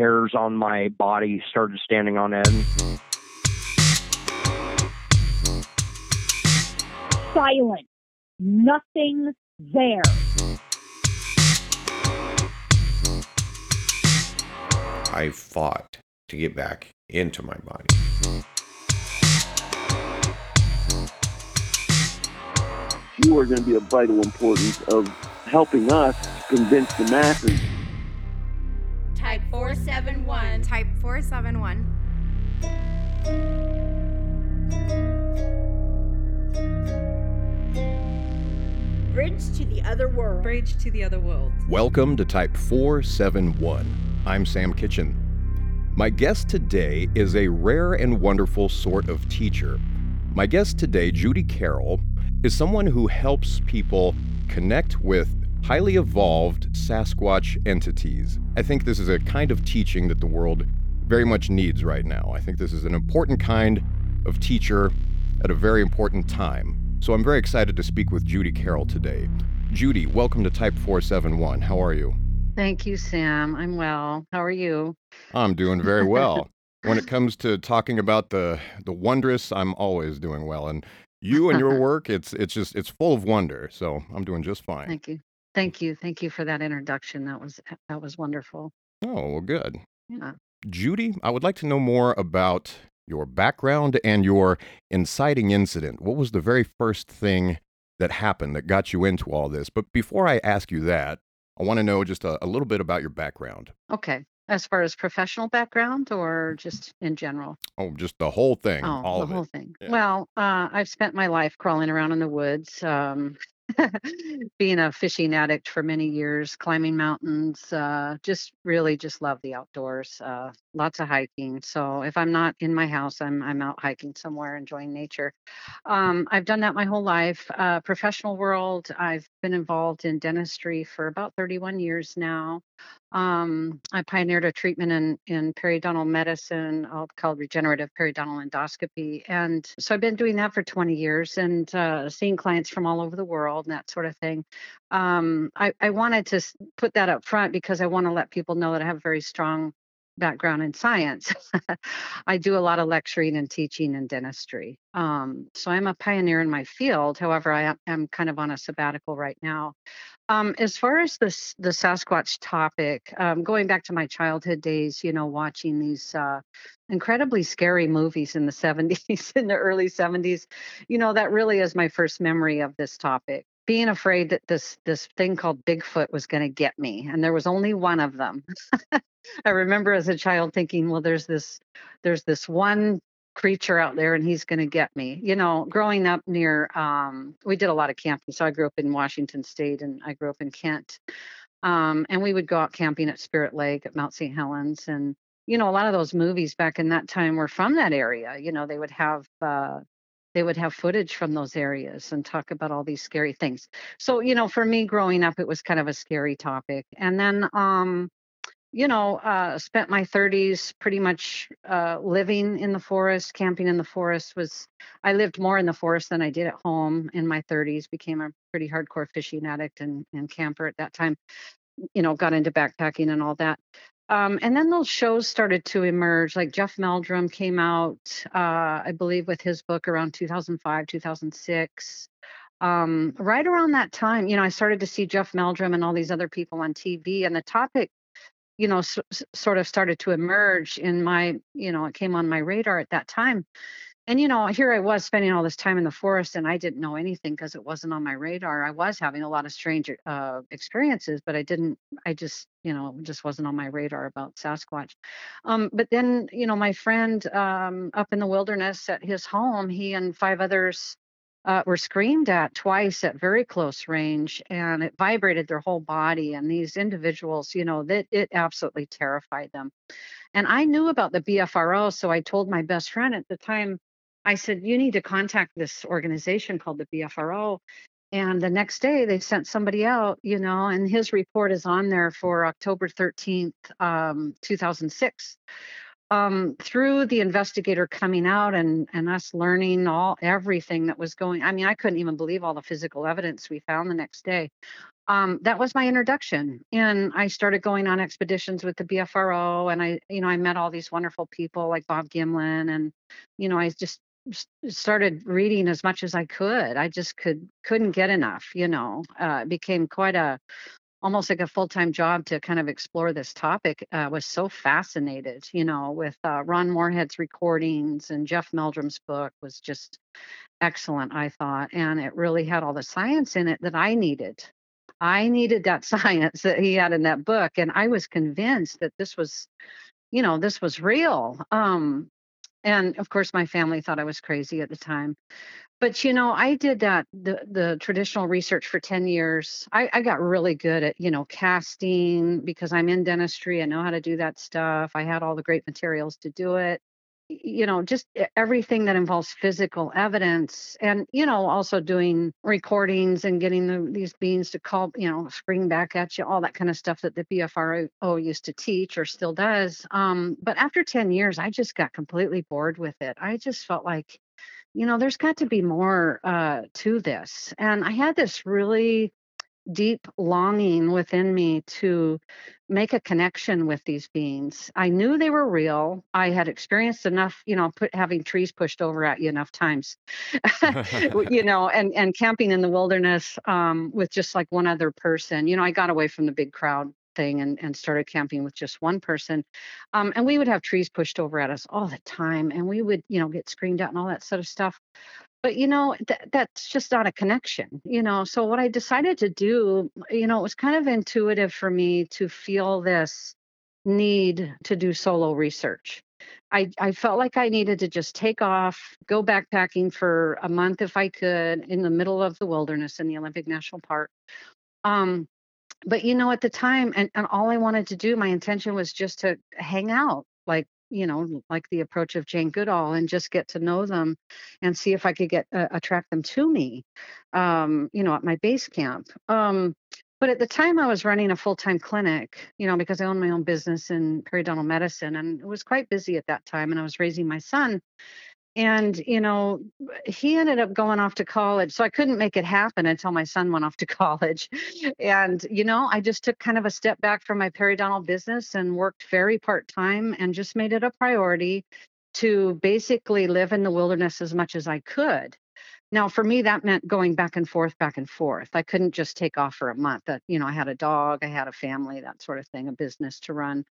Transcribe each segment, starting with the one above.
hairs on my body started standing on end. Silent. Nothing there. I fought to get back into my body. You are going to be of vital importance of helping us convince the masses. Type 471. Type 471. Bridge to the other world. Bridge to the other world. Welcome to Type 471. I'm Sam Kitchen. My guest today is a rare and wonderful sort of teacher. My guest today, Judy Carroll, is someone who helps people connect with highly evolved Sasquatch entities. I think this is a kind of teaching that the world very much needs right now. I think this is an important kind of teacher at a very important time. So I'm very excited to speak with Judy Carroll today. Judy, welcome to Type 471. How are you? Thank you, Sam. I'm well. How are you? I'm doing very well. when it comes to talking about the the wondrous, I'm always doing well. And you and your work, it's it's just it's full of wonder. So I'm doing just fine. Thank you. Thank you. Thank you for that introduction. That was that was wonderful. Oh, well good. Yeah. Judy, I would like to know more about your background and your inciting incident. What was the very first thing that happened that got you into all this? But before I ask you that, I want to know just a, a little bit about your background. Okay. As far as professional background or just in general? Oh, just the whole thing. Oh, all the of whole it. thing. Yeah. Well, uh, I've spent my life crawling around in the woods, um, being a fishing addict for many years, climbing mountains, uh, just really just love the outdoors. Uh, lots of hiking. So if I'm not in my house, I'm I'm out hiking somewhere, enjoying nature. Um, I've done that my whole life. Uh, professional world, I've been involved in dentistry for about 31 years now. Um, I pioneered a treatment in, in periodontal medicine called regenerative periodontal endoscopy. And so I've been doing that for 20 years and uh, seeing clients from all over the world and that sort of thing. Um, I, I wanted to put that up front because I want to let people know that I have very strong background in science. I do a lot of lecturing and teaching in dentistry. Um, so I'm a pioneer in my field. However, I am kind of on a sabbatical right now. Um, as far as this the Sasquatch topic, um, going back to my childhood days, you know, watching these uh, incredibly scary movies in the 70s, in the early 70s, you know, that really is my first memory of this topic. Being afraid that this this thing called Bigfoot was going to get me, and there was only one of them. I remember as a child thinking, well, there's this there's this one creature out there and he's going to get me. You know, growing up near um we did a lot of camping. So I grew up in Washington state and I grew up in Kent. Um and we would go out camping at Spirit Lake at Mount St. Helens and you know, a lot of those movies back in that time were from that area. You know, they would have uh they would have footage from those areas and talk about all these scary things. So, you know, for me growing up it was kind of a scary topic. And then um you know, uh, spent my 30s pretty much uh, living in the forest, camping in the forest. Was I lived more in the forest than I did at home in my 30s. Became a pretty hardcore fishing addict and, and camper at that time. You know, got into backpacking and all that. Um, and then those shows started to emerge. Like Jeff Meldrum came out, uh, I believe, with his book around 2005, 2006 um, right around that time, you know, I started to see Jeff Meldrum and all these other people on TV, and the topic you know sort of started to emerge in my you know it came on my radar at that time. And you know here i was spending all this time in the forest and i didn't know anything because it wasn't on my radar. I was having a lot of strange uh, experiences but i didn't i just you know just wasn't on my radar about sasquatch. Um, but then you know my friend um, up in the wilderness at his home he and five others uh, were screamed at twice at very close range and it vibrated their whole body and these individuals you know that it absolutely terrified them. And i knew about the bfro so i told my best friend at the time i said you need to contact this organization called the bfro and the next day they sent somebody out you know and his report is on there for october 13th um, 2006 um, through the investigator coming out and and us learning all everything that was going i mean i couldn't even believe all the physical evidence we found the next day um, that was my introduction. And I started going on expeditions with the BFRO, and I, you know, I met all these wonderful people like Bob Gimlin, and you know, I just started reading as much as I could. I just could couldn't get enough. You know, uh, became quite a almost like a full-time job to kind of explore this topic uh, was so fascinated you know with uh, ron morehead's recordings and jeff meldrum's book was just excellent i thought and it really had all the science in it that i needed. I needed that science that he had in that book and i was convinced that this was you know this was real. Um and of course my family thought i was crazy at the time but you know i did that the the traditional research for 10 years. I, I got really good at you know casting because i'm in dentistry i know how to do that stuff i had all the great materials to do it you know just everything that involves physical evidence and you know also doing recordings and getting the, these beans to call you know spring back at you all that kind of stuff that the bfro used to teach or still does um, but after 10 years i just got completely bored with it i just felt like you know, there's got to be more uh, to this. And I had this really deep longing within me to make a connection with these beings. I knew they were real. I had experienced enough, you know, put having trees pushed over at you enough times, you know, and and camping in the wilderness um, with just like one other person. You know, I got away from the big crowd thing and, and started camping with just one person. Um, and we would have trees pushed over at us all the time and we would, you know, get screamed at and all that sort of stuff. But, you know, th- that's just not a connection, you know. So what I decided to do, you know, it was kind of intuitive for me to feel this need to do solo research. I, I felt like I needed to just take off, go backpacking for a month if I could in the middle of the wilderness in the Olympic National Park. Um, but you know, at the time, and, and all I wanted to do, my intention was just to hang out, like, you know, like the approach of Jane Goodall and just get to know them and see if I could get uh, attract them to me, um, you know, at my base camp. Um, but at the time, I was running a full time clinic, you know, because I own my own business in periodontal medicine and it was quite busy at that time. And I was raising my son and you know he ended up going off to college so i couldn't make it happen until my son went off to college. And you know i just took kind of a step back from my periodontal business and worked very part-time and just made it a priority to basically live in the wilderness as much as i could now for me that meant going back and forth back and forth i couldn't just take off for a month that you know i had a dog i had a family that sort of thing a business to run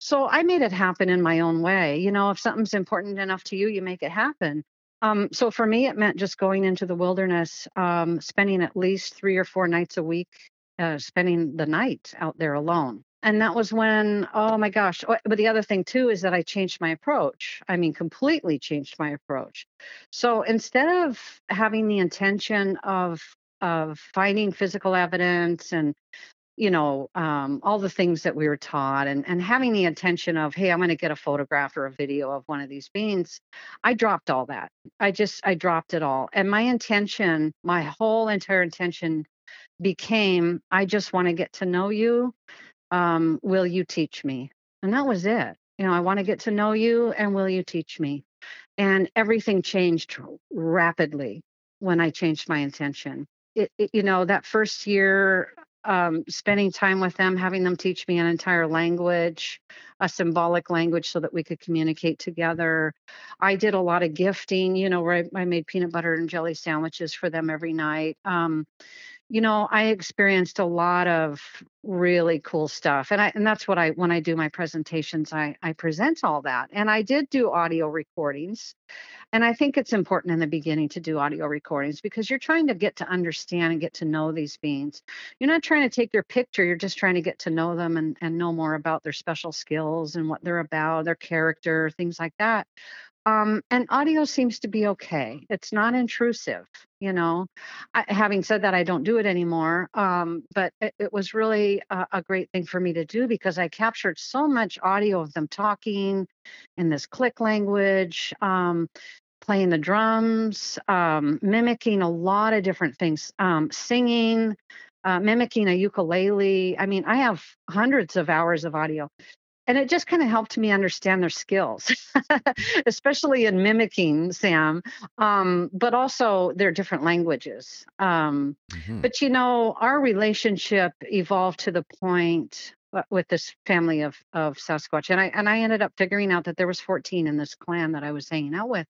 so I made it happen in my own way. You know, if something's important enough to you, you make it happen. Um, so for me, it meant just going into the wilderness, um, spending at least three or four nights a week, uh, spending the night out there alone. And that was when, oh my gosh. oh, But the other thing too is that I changed my approach. I mean, completely changed my approach. So instead of having the intention of of finding physical evidence and you know um, all the things that we were taught and, and having the intention of hey i'm going to get a photograph or a video of one of these beans i dropped all that i just i dropped it all and my intention my whole entire intention became i just want to get to know you um, will you teach me? And that was it. You know i want to get to know you and will you teach me? And everything changed rapidly when i changed my intention. It, it, you know that first year um, spending time with them having them teach me an entire language a symbolic language so that we could communicate together. I did a lot of gifting you know where i, I made peanut butter and jelly sandwiches for them every night. Um, you know i experienced a lot of really cool stuff and i and that's what i when i do my presentations i i present all that and i did do audio recordings and i think it's important in the beginning to do audio recordings because you're trying to get to understand and get to know these beings. You're not trying to take your picture you're just trying to get to know them and, and know more about their special skills and what they're about their character things like that um, and audio seems to be okay. It's not intrusive, you know. I, having said that, I don't do it anymore. Um, but it, it was really a, a great thing for me to do because I captured so much audio of them talking in this click language, um, playing the drums, um, mimicking a lot of different things, um, singing, uh, mimicking a ukulele. I mean, I have hundreds of hours of audio and it just kind of helped me understand their skills, especially in mimicking Sam, um, but also their different languages. Um, Mhm. but you know, our relationship evolved to the point uh, with this family of of Sasquatch, and I and I ended up figuring out that there was 14 in this clan that I was hanging out with.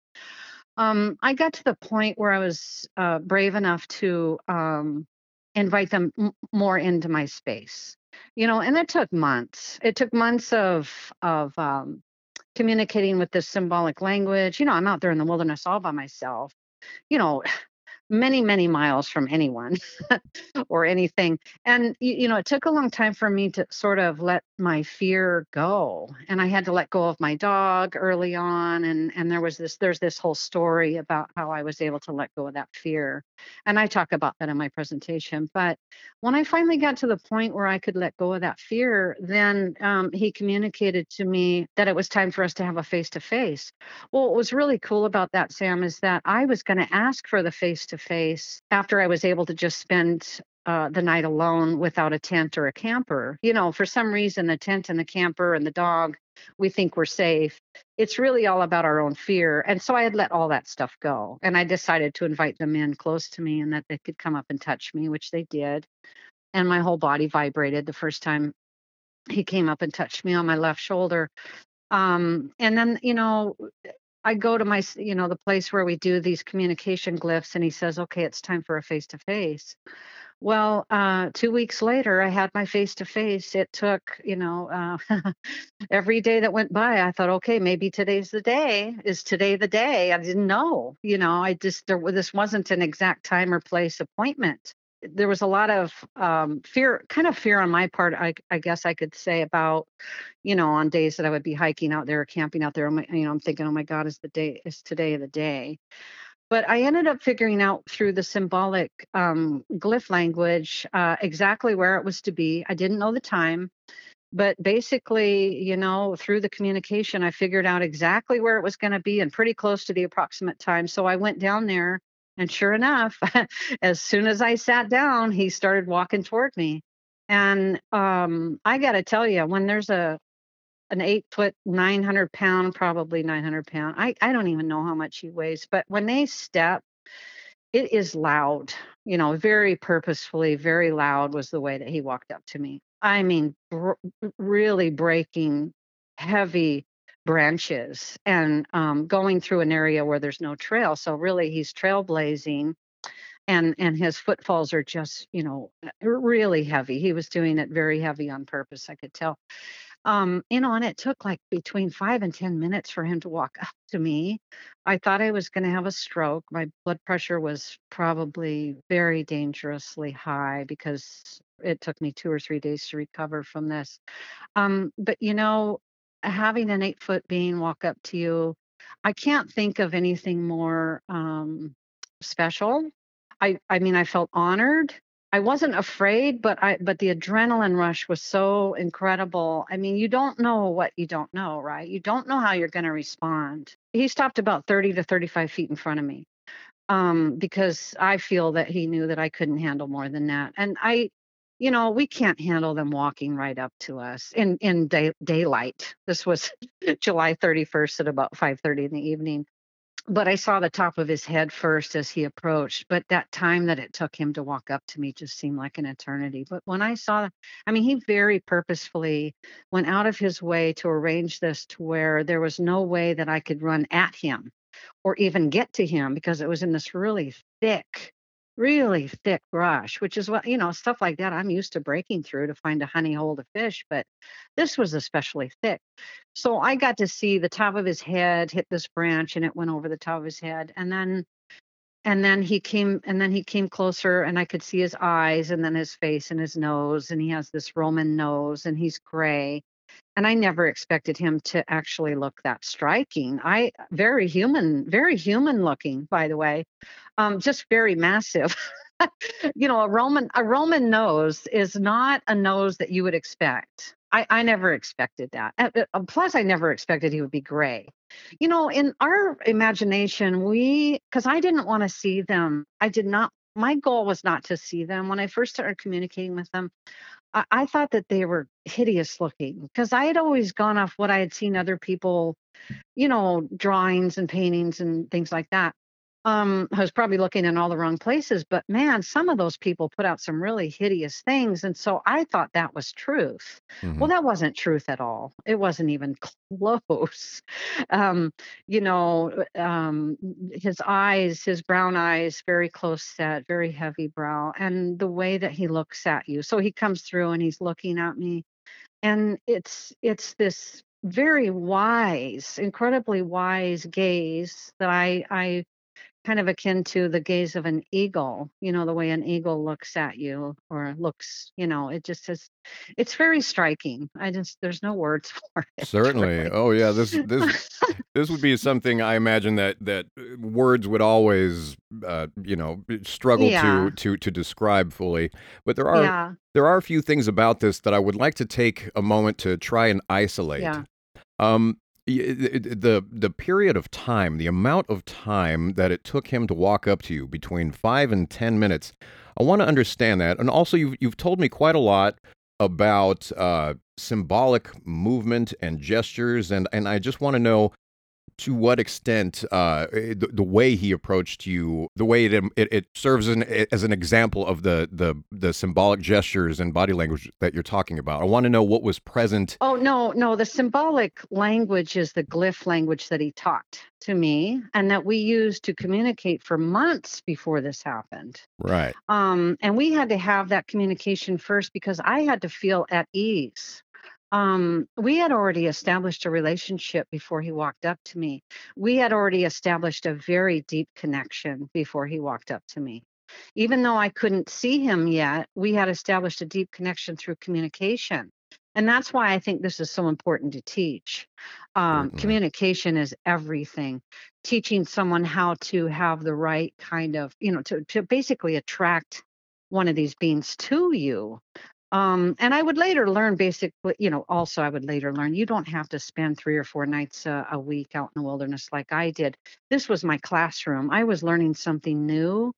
Um, I got to the point where I was uh, brave enough to um, invite them m- more into my space, you know, and it took months. It took months of of um, communicating with this symbolic language. You know, I'm out there in the wilderness all by myself. You know, many many miles from anyone or anything and you, you know it took a long time for me to sort of let my fear go and i had to let go of my dog early on and and there was this there's this whole story about how i was able to let go of that fear and i talk about that in my presentation but when i finally got to the point where i could let go of that fear then um, he communicated to me that it was time for us to have a face to face well, what was really cool about that, Sam, is that I was going to ask for the face to face after I was able to just spend uh, the night alone without a tent or a camper. You know, for some reason, the tent and the camper and the dog, we think we're safe. It's really all about our own fear. And so I had let all that stuff go. And I decided to invite them in close to me and that they could come up and touch me, which they did. And my whole body vibrated the first time he came up and touched me on my left shoulder um and then you know i go to my you know the place where we do these communication glyphs and he says okay it's time for a face to face well uh two weeks later i had my face to face it took you know uh every day that went by i thought okay maybe today's the day. Is today the day? I didn't know you know i just there this wasn't an exact time or place appointment there was a lot of um, fear, kind of fear on my part, I, I guess I could say about, you know, on days that I would be hiking out there, or camping out there. You know, I'm thinking, oh my God, is the day, is today the day? But I ended up figuring out through the symbolic um, glyph language uh, exactly where it was to be. I didn't know the time, but basically, you know, through the communication, I figured out exactly where it was going to be and pretty close to the approximate time. So I went down there, and sure enough, as soon as I sat down, he started walking toward me. And um, I got to tell you, when there's a an eight foot, 900 pound, probably 900 pound, I, I don't even know how much he weighs, but when they step, it is loud, you know, very purposefully, very loud was the way that he walked up to me. I mean, br- really breaking heavy branches and um, going through an area where there's no trail. So really, he's trailblazing, and and his footfalls are just, you know, uh, really heavy. He was doing it very heavy on purpose. I could tell. Um, you know, and it took like between five and 10 minutes for him to walk up to me. I thought I was going to have a stroke. My blood pressure was probably very dangerously high because it took me two or three days to recover from this. Um, but you know, having an eight foot being walk up to you, I can't think of anything more um, special. I, I mean, I felt honored. I wasn't afraid, but I but the adrenaline rush was so incredible. I mean, you don't know what you don't know, right? You don't know how you're going to respond. He stopped about 30 to 35 feet in front of me um, because I feel that he knew that I couldn't handle more than that. And I, you know, we can't handle them walking right up to us in in day, daylight. This was July 31st at about 5:30 in the evening but I saw the top of his head first as he approached. But that time that it took him to walk up to me just seemed like an eternity. But when I saw, I mean, he very purposefully went out of his way to arrange this to where there was no way that I could run at him or even get to him because it was in this really thick, really thick brush, which is what, you know, stuff like that I'm used to breaking through to find a honey hole to fish. But this was especially thick. So I got to see the top of his head hit this branch and it went over the top of his head. And then and then he came and then he came closer and I could see his eyes and then his face and his nose and he has this Roman nose and he's gray. And I never expected him to actually look that striking. I very human, very human looking, by the way. Um, just very massive. you know, a Roman a Roman nose is not a nose that you would expect. I, I never expected that. Plus, I never expected he would be gray. You know, in our imagination, we because I didn't want to see them. I did not. My goal was not to see them when I first started communicating with them. I, I thought that they were hideous looking because I had always gone off what I had seen other people, you know, drawings and paintings and things like that. Um, I was probably looking in all the wrong places, but man, some of those people put out some really hideous things. And so I thought that was truth. Mhm. Well, that wasn't truth at all. It wasn't even close. Um, you know, um, his eyes, his brown eyes, very close set, very heavy brow, and the way that he looks at you. So he comes through and he's looking at me, and it's it's this very wise, incredibly wise gaze that I I kind of akin to the gaze of an eagle, you know, the way an eagle looks at you or looks, you know, it just is it's very striking. I just there's no words for it. Certainly. really. Oh yeah, this this this would be something I imagine that that uh, words would always uh, you know struggle Yeah. to to to describe fully. But there are Yeah. there are a few things about this that I would like to take a moment to try and isolate. Yeah. Um, the the period of time, the amount of time that it took him to walk up to you between five and ten minutes. I want to understand that, and also you've you've told me quite a lot about uh, symbolic movement and gestures, and and I just want to know to what extent uh, eh, the, the way he approached you, the way it it, it serves an, as an example of the, the the symbolic gestures and body language that you're talking about. I want to know what was present. Oh no, no, the symbolic language is the glyph language that he taught to me and that we used to communicate for months before this happened. Right. Um, and we had to have that communication first because I had to feel at ease. Um, we had already established a relationship before he walked up to me. We had already established a very deep connection before he walked up to me. Even though I couldn't see him yet, we had established a deep connection through communication. And that's why I think this is so important to teach. Um, Certainly. communication is everything. Teaching someone how to have the right kind of, you know, to, to basically attract one of these beings to you. Um, and I would later learn basically, you know, also I would later learn you don't have to spend three or four nights a, a week out in the wilderness like I did. This was my classroom. I was learning something new,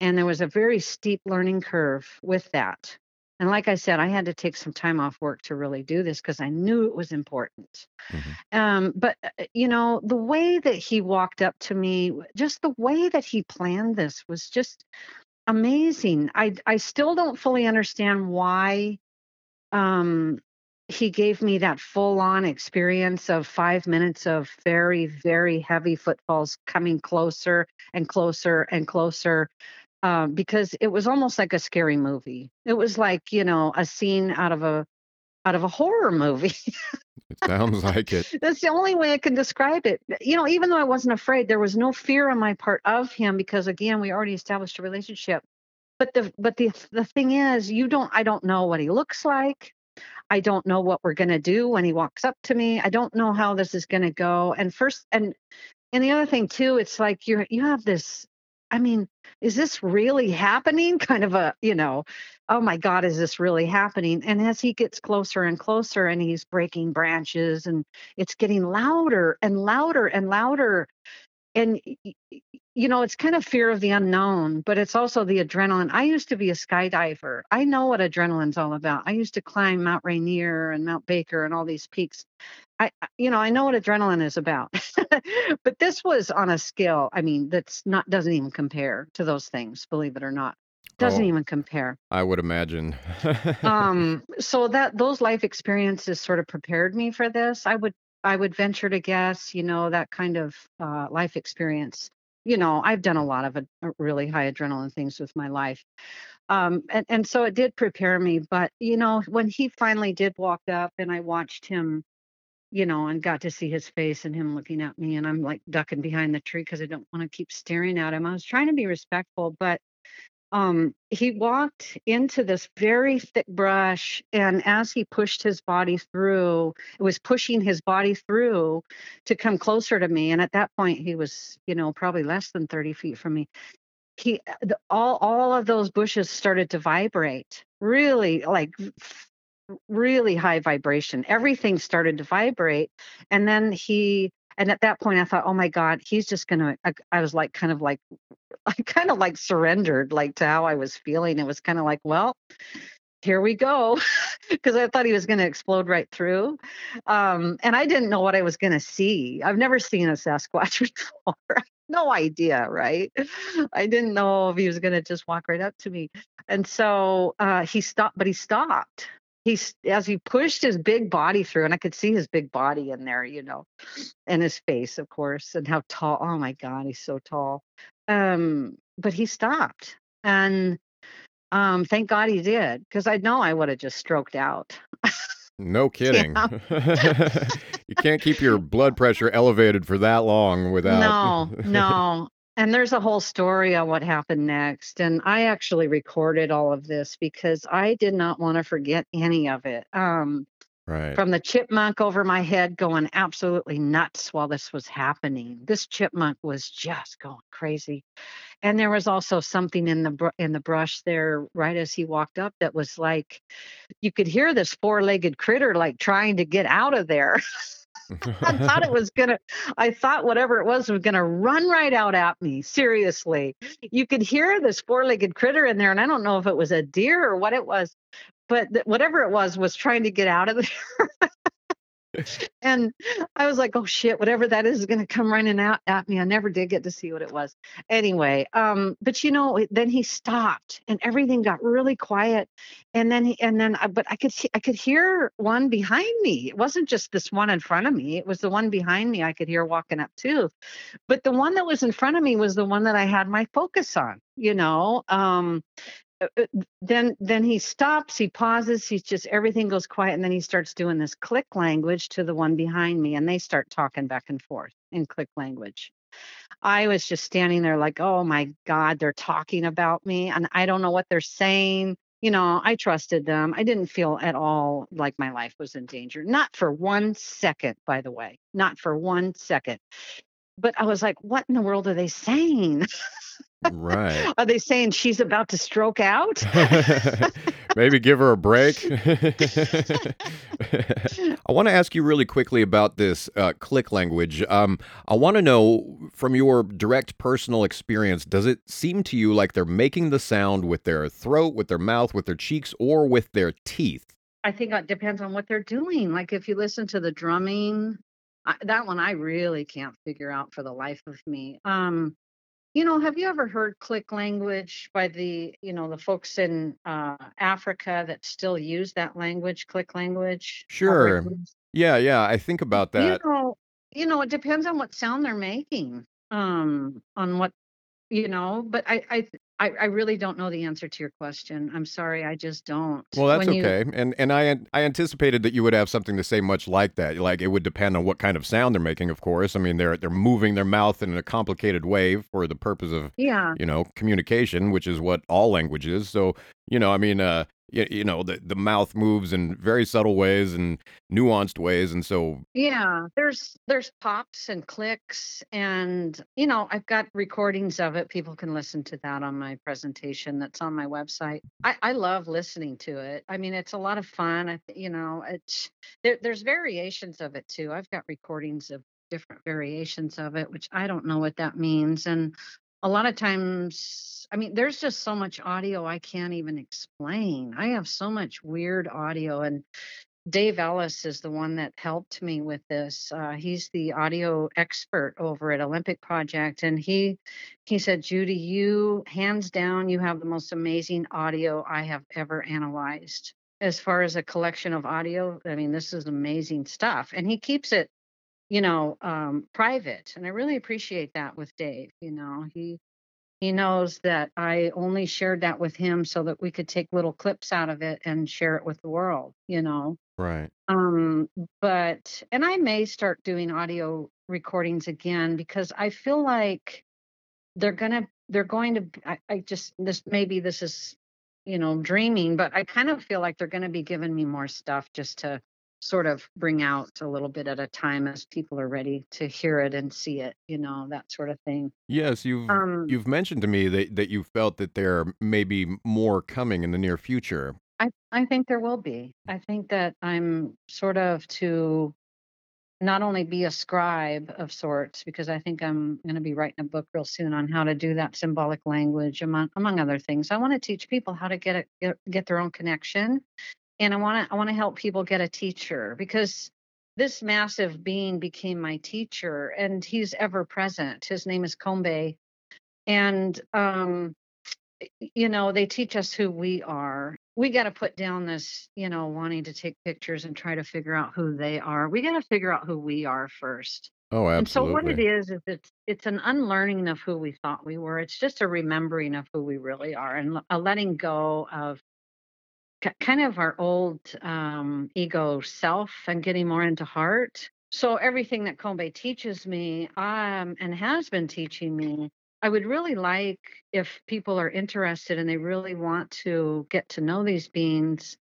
and there was a very steep learning curve with that. And like I said, I had to take some time off work to really do this because I knew it was important. Mhm. Um, but uh, you know, the way that he walked up to me, just the way that he planned this was just amazing. I I still don't fully understand why um he gave me that full on experience of 5 minutes of very very heavy footfalls coming closer and closer and closer um, because it was almost like a scary movie. It was like, you know, a scene out of a out of a horror movie. It sounds like it. That's the only way I can describe it. You know, even though I wasn't afraid, there was no fear on my part of him because again, we already established a relationship. But the but the the thing is, you don't I don't know what he looks like. I don't know what we're going to do when he walks up to me. I don't know how this is going to go. And first and and the other thing too, it's like you you have this I mean, is this really happening? Kind of a, you know, oh my God, is this really happening? And as he gets closer and closer and he's breaking branches and it's getting louder and louder and louder. And, you know, it's kind of fear of the unknown, but it's also the adrenaline. I used to be a skydiver. I know what adrenaline's all about. I used to climb Mount Rainier and Mount Baker and all these peaks. I, you know, I know what adrenaline is about, but this was on a scale. I mean, that's not doesn't even compare to those things. Believe it or not, doesn't Oh. even compare. I would imagine. Um, so that those life experiences sort of prepared me for this. I would I would venture to guess, you know, that kind of uh, life experience. You know, I've done a lot of ad- uh, really high adrenaline things with my life. Um, and, and so it did prepare me. But, you know, when he finally did walk up and I watched him you know, and got to see his face and him looking at me. And I'm like ducking behind the tree because I don't want to keep staring at him. I was trying to be respectful, but um, he walked into this very thick brush. And as he pushed his body through, it was pushing his body through to come closer to me. And at that point, he was, you know, probably less than 30 feet from me. He, the, all, all of those bushes started to vibrate really like really high vibration. Everything started to vibrate. And then he, and at that point I thought, oh my God, he's just gonna I, I was like kind of like I kind of like surrendered like to how I was feeling. It was kind of like, well, here we go because i thought he was going to explode right through. Um, and i didn't know what i was going to see. I've never seen a sasquatch before. No idea right? I didn't know if he was going to just walk right up to me. And so uh, he stopped but he stopped he's as he pushed his big body through and i could see his big body in there you know and his face of course and how tall oh my god he's so tall um but he stopped and um thank god he did because i know i would have just stroked out No kidding. You can't keep your blood pressure elevated for that long without. no no and there's a whole story on what happened next and i actually recorded all of this because i did not want to forget any of it um right. from the chipmunk over my head going absolutely nuts while this was happening. This chipmunk was just going crazy. And there was also something in the br- in the brush there right as he walked up that was like you could hear this four-legged critter like trying to get out of there. I thought it was gonna I thought whatever it was was gonna run right out at me. Seriously. You could hear this four-legged critter in there, and I don't know if it was a deer or what it was, but whatever it was was trying to get out of there. and I was like, oh shit, whatever that is is gonna come running out at me. I never did get to see what it was. Anyway, um, but you know, then he stopped and everything got really quiet. And then he and then I, but I could I could hear one behind me. It wasn't just this one in front of me, it was the one behind me I could hear walking up too. But the one that was in front of me was the one that I had my focus on, you know. Um uh, uh, Uh, uh, then then he stops he pauses he's just everything goes quiet and then he starts doing this click language to the one behind me and they start talking back and forth in click language. I was just standing there like oh my god they're talking about me and i don't know what they're saying. You know i trusted them. I didn't feel at all like my life was in danger. Not for one second by the way. Not for one second but i was like what in the world are they saying right. are they saying she's about to stroke out Maybe give her a break. I want to ask you really quickly about this uh, click language. Um, I want to know from your direct personal experience, does it seem to you like they're making the sound with their throat, with their mouth, with their cheeks, or with their teeth? I think it depends on what they're doing. Like if you listen to the drumming, I, that one I really can't figure out for the life of me. Um, you know, have you ever heard click language by the, you know, the folks in uh, Africa that still use that language, click language? Sure. Algorithms? Yeah, yeah. I think about that. You know, you know, it depends on what sound they're making. Um, on what you know, but I, I, I, I really don't know the answer to your question. I'm sorry, I just don't. Well, that's you, okay. And and I I anticipated that you would have something to say much like that. Like it would depend on what kind of sound they're making, of course. I mean, they're they're moving their mouth in a complicated way for the purpose of, yeah, you know, communication, which is what all language is. So, you know, I mean, uh you, you know, the the mouth moves in very subtle ways and nuanced ways, and so Yeah, there's there's pops and clicks and you know, I've got recordings of it. People can listen to that on my presentation that's on my website. I I love listening to it. I mean, it's a lot of fun. I you know, it's there, there's variations of it too. I've got recordings of different variations of it, which I don't know what that means. And a lot of times, I mean, there's just so much audio I can't even explain. I have so much weird audio and Dave Ellis is the one that helped me with this. Uh, he's the audio expert over at Olympic Project, and he he said, "Judy, you hands down, you have the most amazing audio I have ever analyzed. As far as a collection of audio, I mean, this is amazing stuff." And he keeps it, you know, um, private, and I really appreciate that with Dave. You know, he he knows that I only shared that with him so that we could take little clips out of it and share it with the world. You know right. um but and i may start doing audio recordings again because i feel like they're gonna they're going to I, I just this maybe this is you know dreaming but i kind of feel like they're going to be giving me more stuff just to sort of bring out a little bit at a time as people are ready to hear it and see it you know that sort of thing Yes, you've um you've mentioned to me that that you felt that there may be more coming in the near future. i i think there will be i think that i'm sort of to not only be a scribe of sorts, because I think I'm going to be writing a book real soon on how to do that symbolic language, among among other things. I want to teach people how to get a, get, get their own connection, and I want to I want to help people get a teacher because this massive being became my teacher, and he's ever present. His name is Kombe, and um, you know, they teach us who we are. We got to put down this, you know, wanting to take pictures and try to figure out who they are. We got to figure out who we are first. Oh, absolutely. And so what it is is it's it's an unlearning of who we thought we were. It's just a remembering of who we really are and a letting go of kind of our old um, ego self and getting more into heart. So everything that Kombe teaches me um, and has been teaching me, I would really like if people are interested and they really want to get to know these beings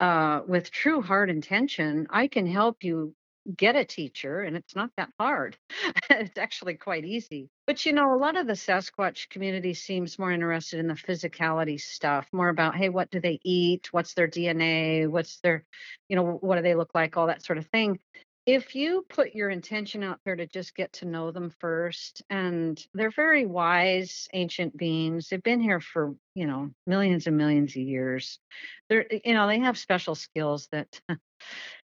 uh, with true heart intention, I can help you get a teacher, and it's not that hard. it's actually quite easy. But you know, a lot of the Sasquatch community seems more interested in the physicality stuff, more about, hey, what do they eat? What's their DNA? What's their, you know, what do they look like? All that sort of thing. If you put your intention out there to just get to know them first, and they're very wise ancient beings, they've been here for, you know, millions and millions of years they're you know they have special skills that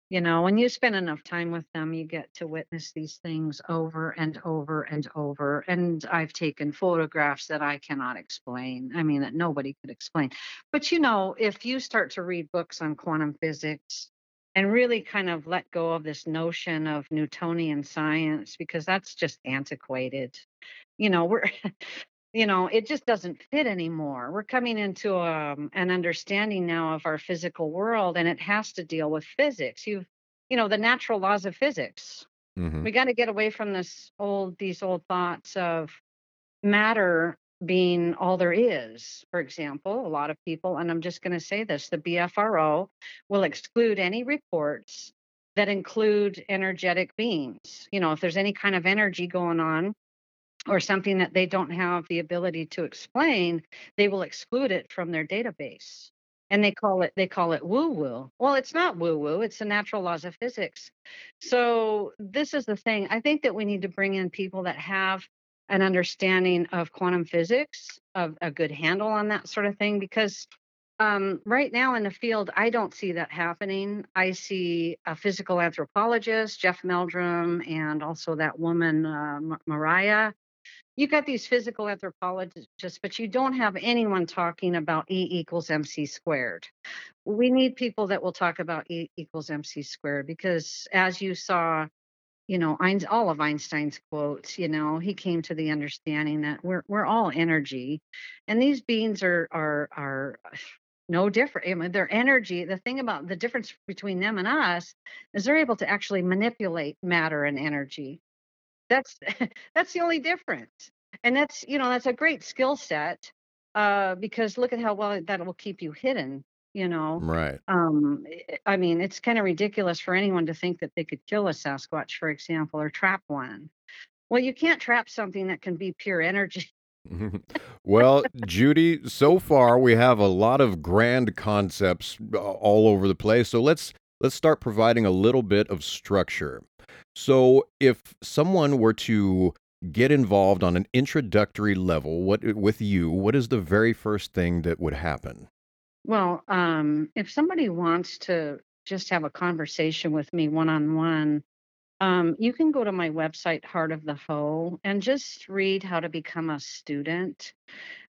you know when you spend enough time with them you get to witness these things over and over and over and i've taken photographs that i cannot explain i mean that nobody could explain. But you know if you start to read books on quantum physics and really kind of let go of this notion of newtonian science because that's just antiquated you know we're you know it just doesn't fit anymore. We're coming into um, an understanding now of our physical world and it has to deal with physics. You you know the natural laws of physics. Hmm we got to get away from this old these old thoughts of matter being all there is for example a lot of people and i'm just going to say this the bfro will exclude any reports that include energetic beings. You know if there's any kind of energy going on or something that they don't have the ability to explain, they will exclude it from their database. And they call it they call it woo woo. Well, it's not woo woo. It's the natural laws of physics. So this is the thing. I think that we need to bring in people that have an understanding of quantum physics, of a good handle on that sort of thing, because um, right now in the field, I don't see that happening. I see a physical anthropologist, Jeff Meldrum, and also that woman, uh, Mariah you got these physical anthropologists, but you don't have anyone talking about E equals MC squared. We need people that will talk about E equals MC squared because, as you saw, you know, all of Einstein's quotes, you know, he came to the understanding that we're we're all energy, and these beings are are are no different. I mean, their energy. The thing about the difference between them and us is they're able to actually manipulate matter and energy that's that's the only difference. And that's, you know, that's a great skill set uh, because look at how well that will keep you hidden, you know. Right. Um, I I mean, it's kind of ridiculous for anyone to think that they could kill a Sasquatch, for example, or trap one. Well, you can't trap something that can be pure energy. well, Judy, so far we have a lot of grand concepts uh, all over the place. So let's let's start providing a little bit of structure. So if someone were to get involved on an introductory level, what with you, what is the very first thing that would happen? Well, um, if somebody wants to just have a conversation with me one on one, you can go to my website, Heart of the Hoh, and just read how to become a student.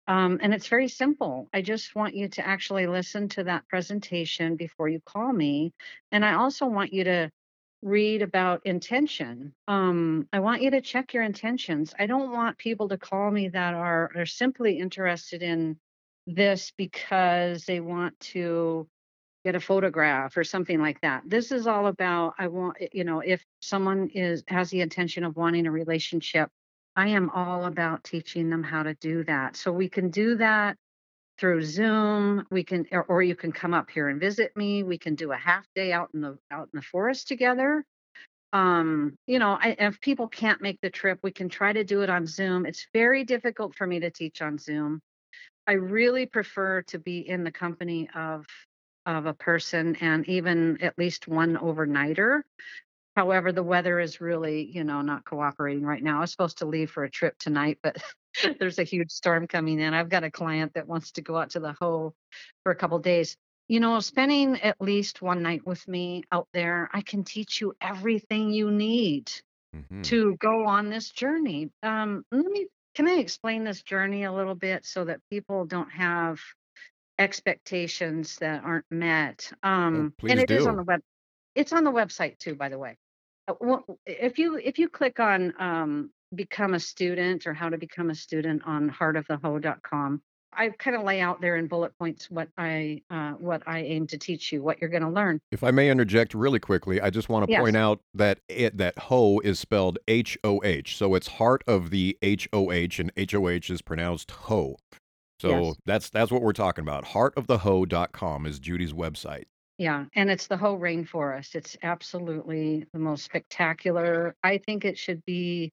Um, and it's very simple. I just want you to actually listen to that presentation before you call me. And I also want you to read about intention. Um, I want you to check your intentions. I don't want people to call me that are, are simply interested in this because they want to get a photograph or something like that. This is all about I want you know if someone is has the intention of wanting a relationship, I am all about teaching them how to do that. So we can do that through Zoom. We can or, or you can come up here and visit me. We can do a half day out in the out in the forest together. Um, you know, I, if people can't make the trip, we can try to do it on Zoom. It's very difficult for me to teach on Zoom. I really prefer to be in the company of of a person and even at least one overnighter However, the weather is really, you know, not cooperating right now. I was supposed to leave for a trip tonight, but there's a huge storm coming in. I've got a client that wants to go out to the Hoh for a couple days. You know, spending at least one night with me out there, I can teach you everything you need Mhm. to go on this journey. Um, let me can I explain this journey a little bit so that people don't have expectations that aren't met? Um, please and it is on the web. It's on the website too, by the way. Uh, If you if you click on um, become a student or how to become a student on heartofthehoh.com, I kind of lay out there in bullet points what I uh, what I aim to teach you, what you're going to learn. If I may interject really quickly, I just want to Yes. point out that it, that ho is spelled H O H, so it's heart of the H O H, and H O H is pronounced ho. So Yes. that's that's what we're talking about. Heartofthehoh.com is Judy's website. Yeah, and it's the Hoh rainforest. It's absolutely the most spectacular. I think it should be,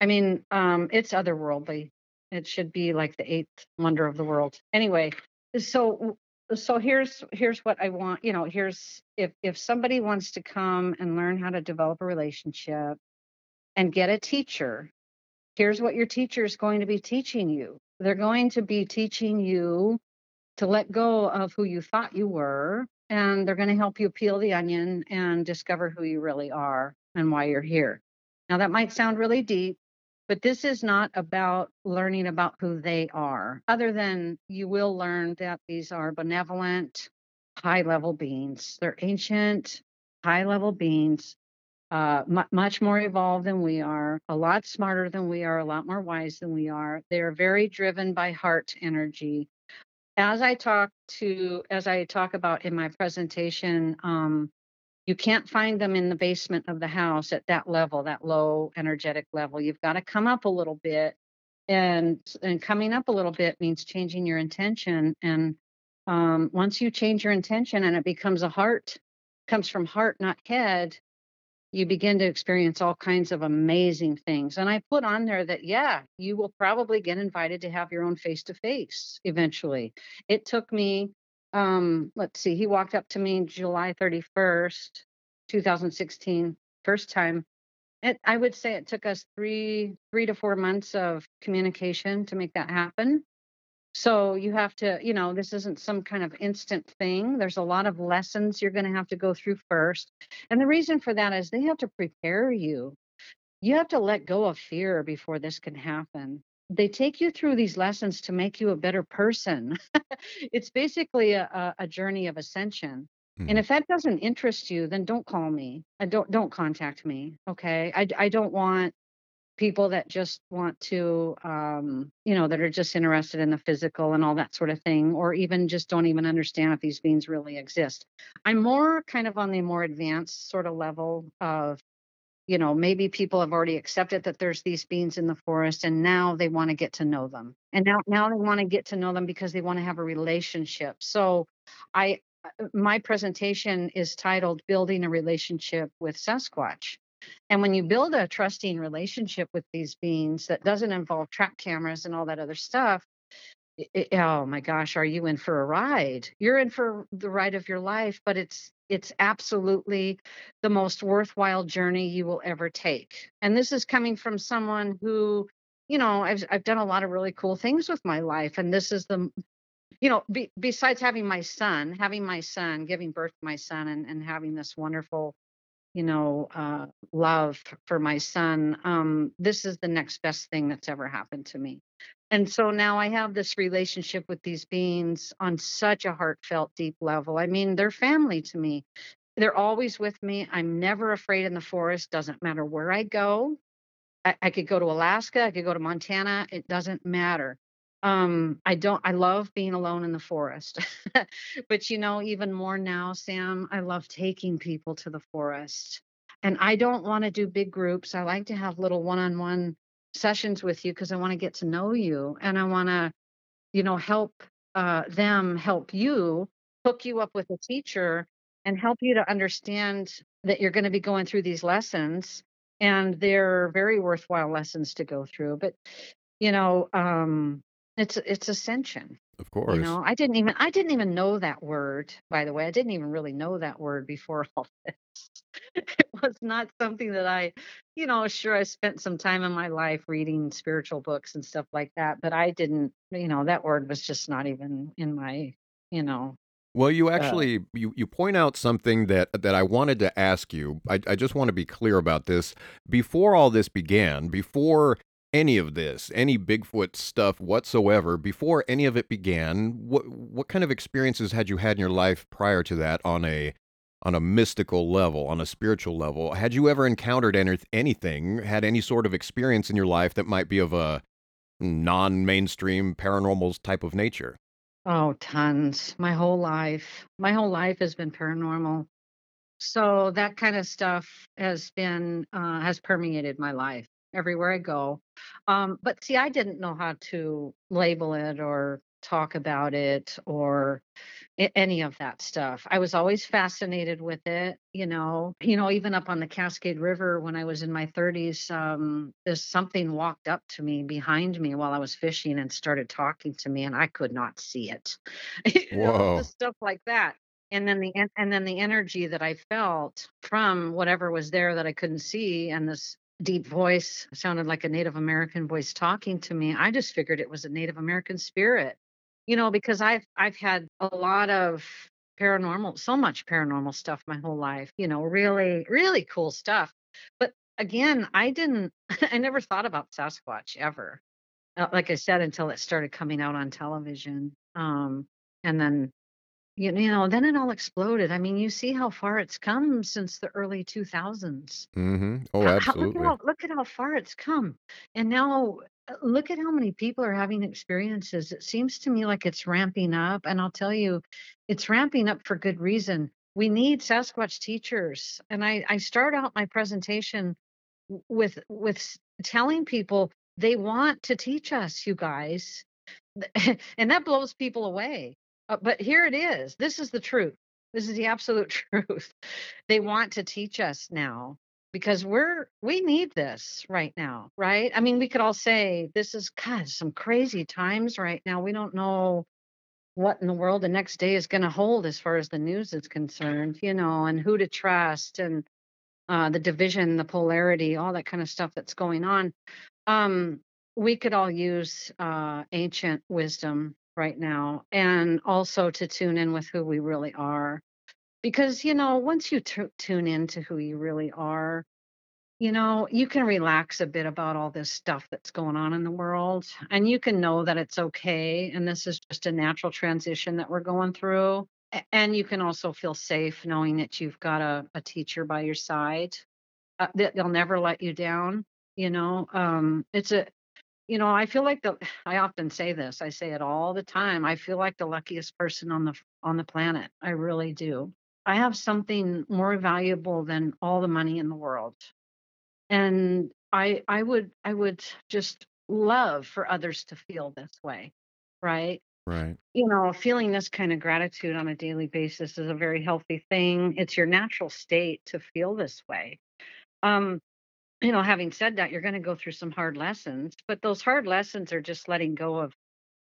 I mean, um, it's otherworldly. It should be like the eighth wonder of the world. Anyway, so so here's here's what I want, you know, here's if if somebody wants to come and learn how to develop a relationship and get a teacher, here's what your teacher is going to be teaching you. They're going to be teaching you to let go of who you thought you were, and they're going to help you peel the onion and discover who you really are and why you're here. Now, that might sound really deep, but this is not about learning about who they are, other than you will learn that these are benevolent, high level beings. They're ancient, high level beings. Uh, mu much more evolved than we are, a lot smarter than we are, a lot more wise than we are. They're very driven by heart energy as I talk to, as I talk about in my presentation, um, you can't find them in the basement of the house at that level, that low energetic level. You've got to come up a little bit, and and coming up a little bit means changing your intention. And um, once you change your intention, and it becomes a heart, comes from heart, not head, you begin to experience all kinds of amazing things. And I put on there that, yeah, you will probably get invited to have your own face to face eventually. It took me, um, let's see, he walked up to me July 31st, 2016, first time. It, I would say it took us three, three to four months of communication to make that happen. So you have to, you know, this isn't some kind of instant thing. There's a lot of lessons you're going to have to go through first. And the reason for that is they have to prepare you. You have to let go of fear before this can happen. They take you through these lessons to make you a better person. it's basically a, a, journey of ascension. Mhm. And if that doesn't interest you, then don't call me. I don't don't contact me. Okay. I, I don't want people that just want to um, you know that are just interested in the physical and all that sort of thing or even just don't even understand if these beings really exist i'm more kind of on the more advanced sort of level of you know maybe people have already accepted that there's these beings in the forest and now they want to get to know them. And now now they want to get to know them because they want to have a relationship. So i uh, my presentation is titled building a relationship with sasquatch. And when you build a trusting relationship with these beings that doesn't involve trap cameras and all that other stuff, i- i- oh my gosh, are you in for a ride? You're in for the ride of your life, but it's it's absolutely the most worthwhile journey you will ever take. And this is coming from someone who, you know, I've I've done a lot of really cool things with my life, and this is the you know, be, besides having my son, having my son, giving birth to my son, and, and having this wonderful you know, uh, love for my son. Um, this is the next best thing that's ever happened to me. And so now I have this relationship with these beings on such a heartfelt, deep level. I mean, they're family to me. They're always with me. I'm never afraid in the forest, doesn't matter where I go. I, I could go to Alaska, I could go to Montana, it doesn't matter. Um, I don't, I love being alone in the forest. but you know, even more now, Sam, I love taking people to the forest. And I don't want to do big groups. I like to have little one on one sessions with you because I want to get to know you and I want to, you know, help uh, them help you, hook you up with a teacher and help you to understand that you're going to be going through these lessons and they're very worthwhile lessons to go through. But, you know, um, it's it's ascension. Of course. You know, I didn't even I didn't even know that word, by the way. I didn't even really know that word before all this. It was not something that I, you know, sure I spent some time in my life reading spiritual books and stuff like that, but I didn't, you know, that word was just not even in my, you know, Well, you uh, actually you you point out something that that I wanted to ask you. I I just want to be clear about this. Before all this began, before any of this, any Bigfoot stuff whatsoever, before any of it began, what what kind of experiences had you had in your life prior to that on a on a mystical level, on a spiritual level? Had you ever encountered any, anything, had any sort of experience in your life that might be of a non-mainstream paranormal type of nature? oh, tons. My whole life. My whole life has been paranormal. So that kind of stuff has been uh, has permeated my life everywhere I go. Um, but see, I didn't know how to label it or talk about it or any of that stuff. I was always fascinated with it, you know. You know, even up on the Cascade River when I was in my 30s, um, there's something walked up to me behind me while I was fishing and started talking to me, and I could not see it. you know, Whoa. just stuff like that and then the and then the energy that I felt from whatever was there that I couldn't see, and this deep voice sounded like a Native American voice talking to me. I just figured it was a Native American spirit, you know, because I've I've had a lot of paranormal, so much paranormal stuff my whole life, you know, really really cool stuff. But again, I didn't, I never thought about Sasquatch ever. Uh, like I said, until it started coming out on television. Um, and then you, you know, then it all exploded. I mean, you see how far it's come since the early 2000s. Mhm. Oh, How, how, look at absolutely. how look at how far it's come, and now uh, look at how many people are having experiences. It seems to me like it's ramping up, and I'll tell you, it's ramping up for good reason. We need Sasquatch teachers, and I I start out my presentation w- with with s- telling people they want to teach us, you guys and that blows people away. Uh, but here it is. This is the truth. This is the absolute truth. They want to teach us now because we're we need this right now, right? I mean, we could all say this is God, some crazy times right now. We don't know what in the world the next day is going to hold as far as the news is concerned, you know, and who to trust and uh, the division, the polarity, all that kind of stuff that's going on. Um, we could all use uh, ancient wisdom right now and also to tune in with who we really are. Because, you know, once you tu- tune into who you really are, you know, you can relax a bit about all this stuff that's going on in the world and you can know that it's okay. And this is just a natural transition that we're going through. And you can also feel safe knowing that you've got a, a teacher by your side uh, that they'll never let you down. You know, um, it's a, you know, I feel like the, I often say this, I say it all the time. I feel like the luckiest person on the, on the planet. I really do. I have something more valuable than all the money in the world and i i would i would just love for others to feel this way right Right. you know feeling this kind of gratitude on a daily basis is a very healthy thing it's your natural state to feel this way um you know having said that you're going to go through some hard lessons but those hard lessons are just letting go of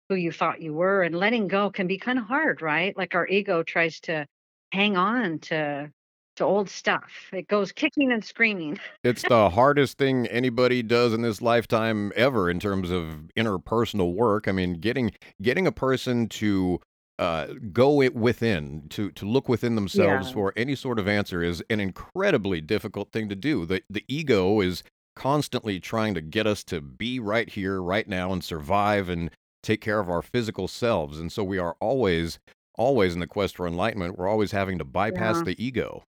who you thought you were and letting go can be kind of hard right? Like our ego tries to hang on to to old stuff. It goes kicking and screaming. It's the hardest thing anybody does in this lifetime ever in terms of interpersonal work. I mean, getting getting a person to uh, go it within, to to look within themselves yeah for any sort of answer is an incredibly difficult thing to do. The the ego is constantly trying to get us to be right here, right now, and survive and take care of our physical selves. And so we are always always in the quest for enlightenment. We're always having to bypass yeah the ego.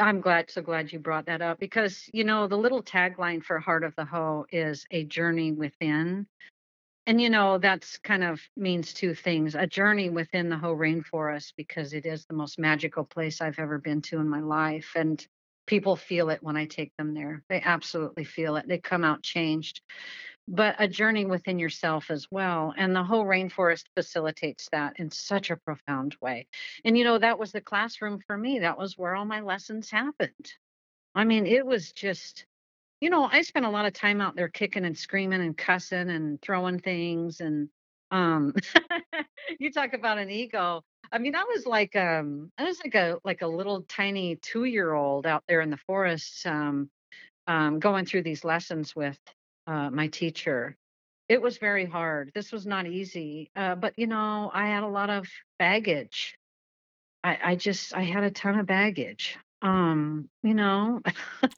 I'm glad, so glad you brought that up because, you know, the little tagline for Heart of the Hoh is a journey within. And, you know, that's kind of means two things a journey within the Hoh rainforest because it is the most magical place I've ever been to in my life. And people feel it when I take them there. They absolutely feel it. They come out changed. But a journey within yourself as well. And the Hoh rainforest facilitates that in such a profound way. And, you know, that was the classroom for me. That was where all my lessons happened. I mean, it was just, you know, I spent a lot of time out there kicking and screaming and cussing and throwing things and um you talk about an ego. I mean, I was like um I was like a like a little tiny two-year-old out there in the forest um um going through these lessons with uh my teacher. It was very hard. This was not easy. Uh but you know, I had a lot of baggage. I I just I had a ton of baggage. Um, you know.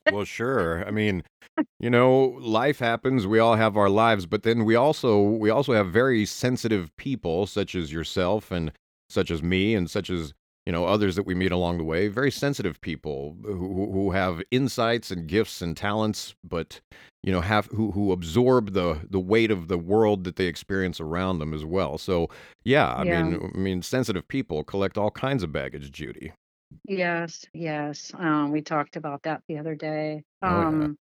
Well, sure. I mean, you know, life happens. We all have our lives, but then we also we also have very sensitive people, such as yourself and such as me and such as, you know, others that we meet along the way. Very sensitive people who who have insights and gifts and talents, but you know, have who who absorb the the weight of the world that they experience around them as well. So, yeah, I Yeah. mean, I mean, sensitive people collect all kinds of baggage, Judy. Yes, yes. Um, we talked about that the other day. Oh yeah. Um,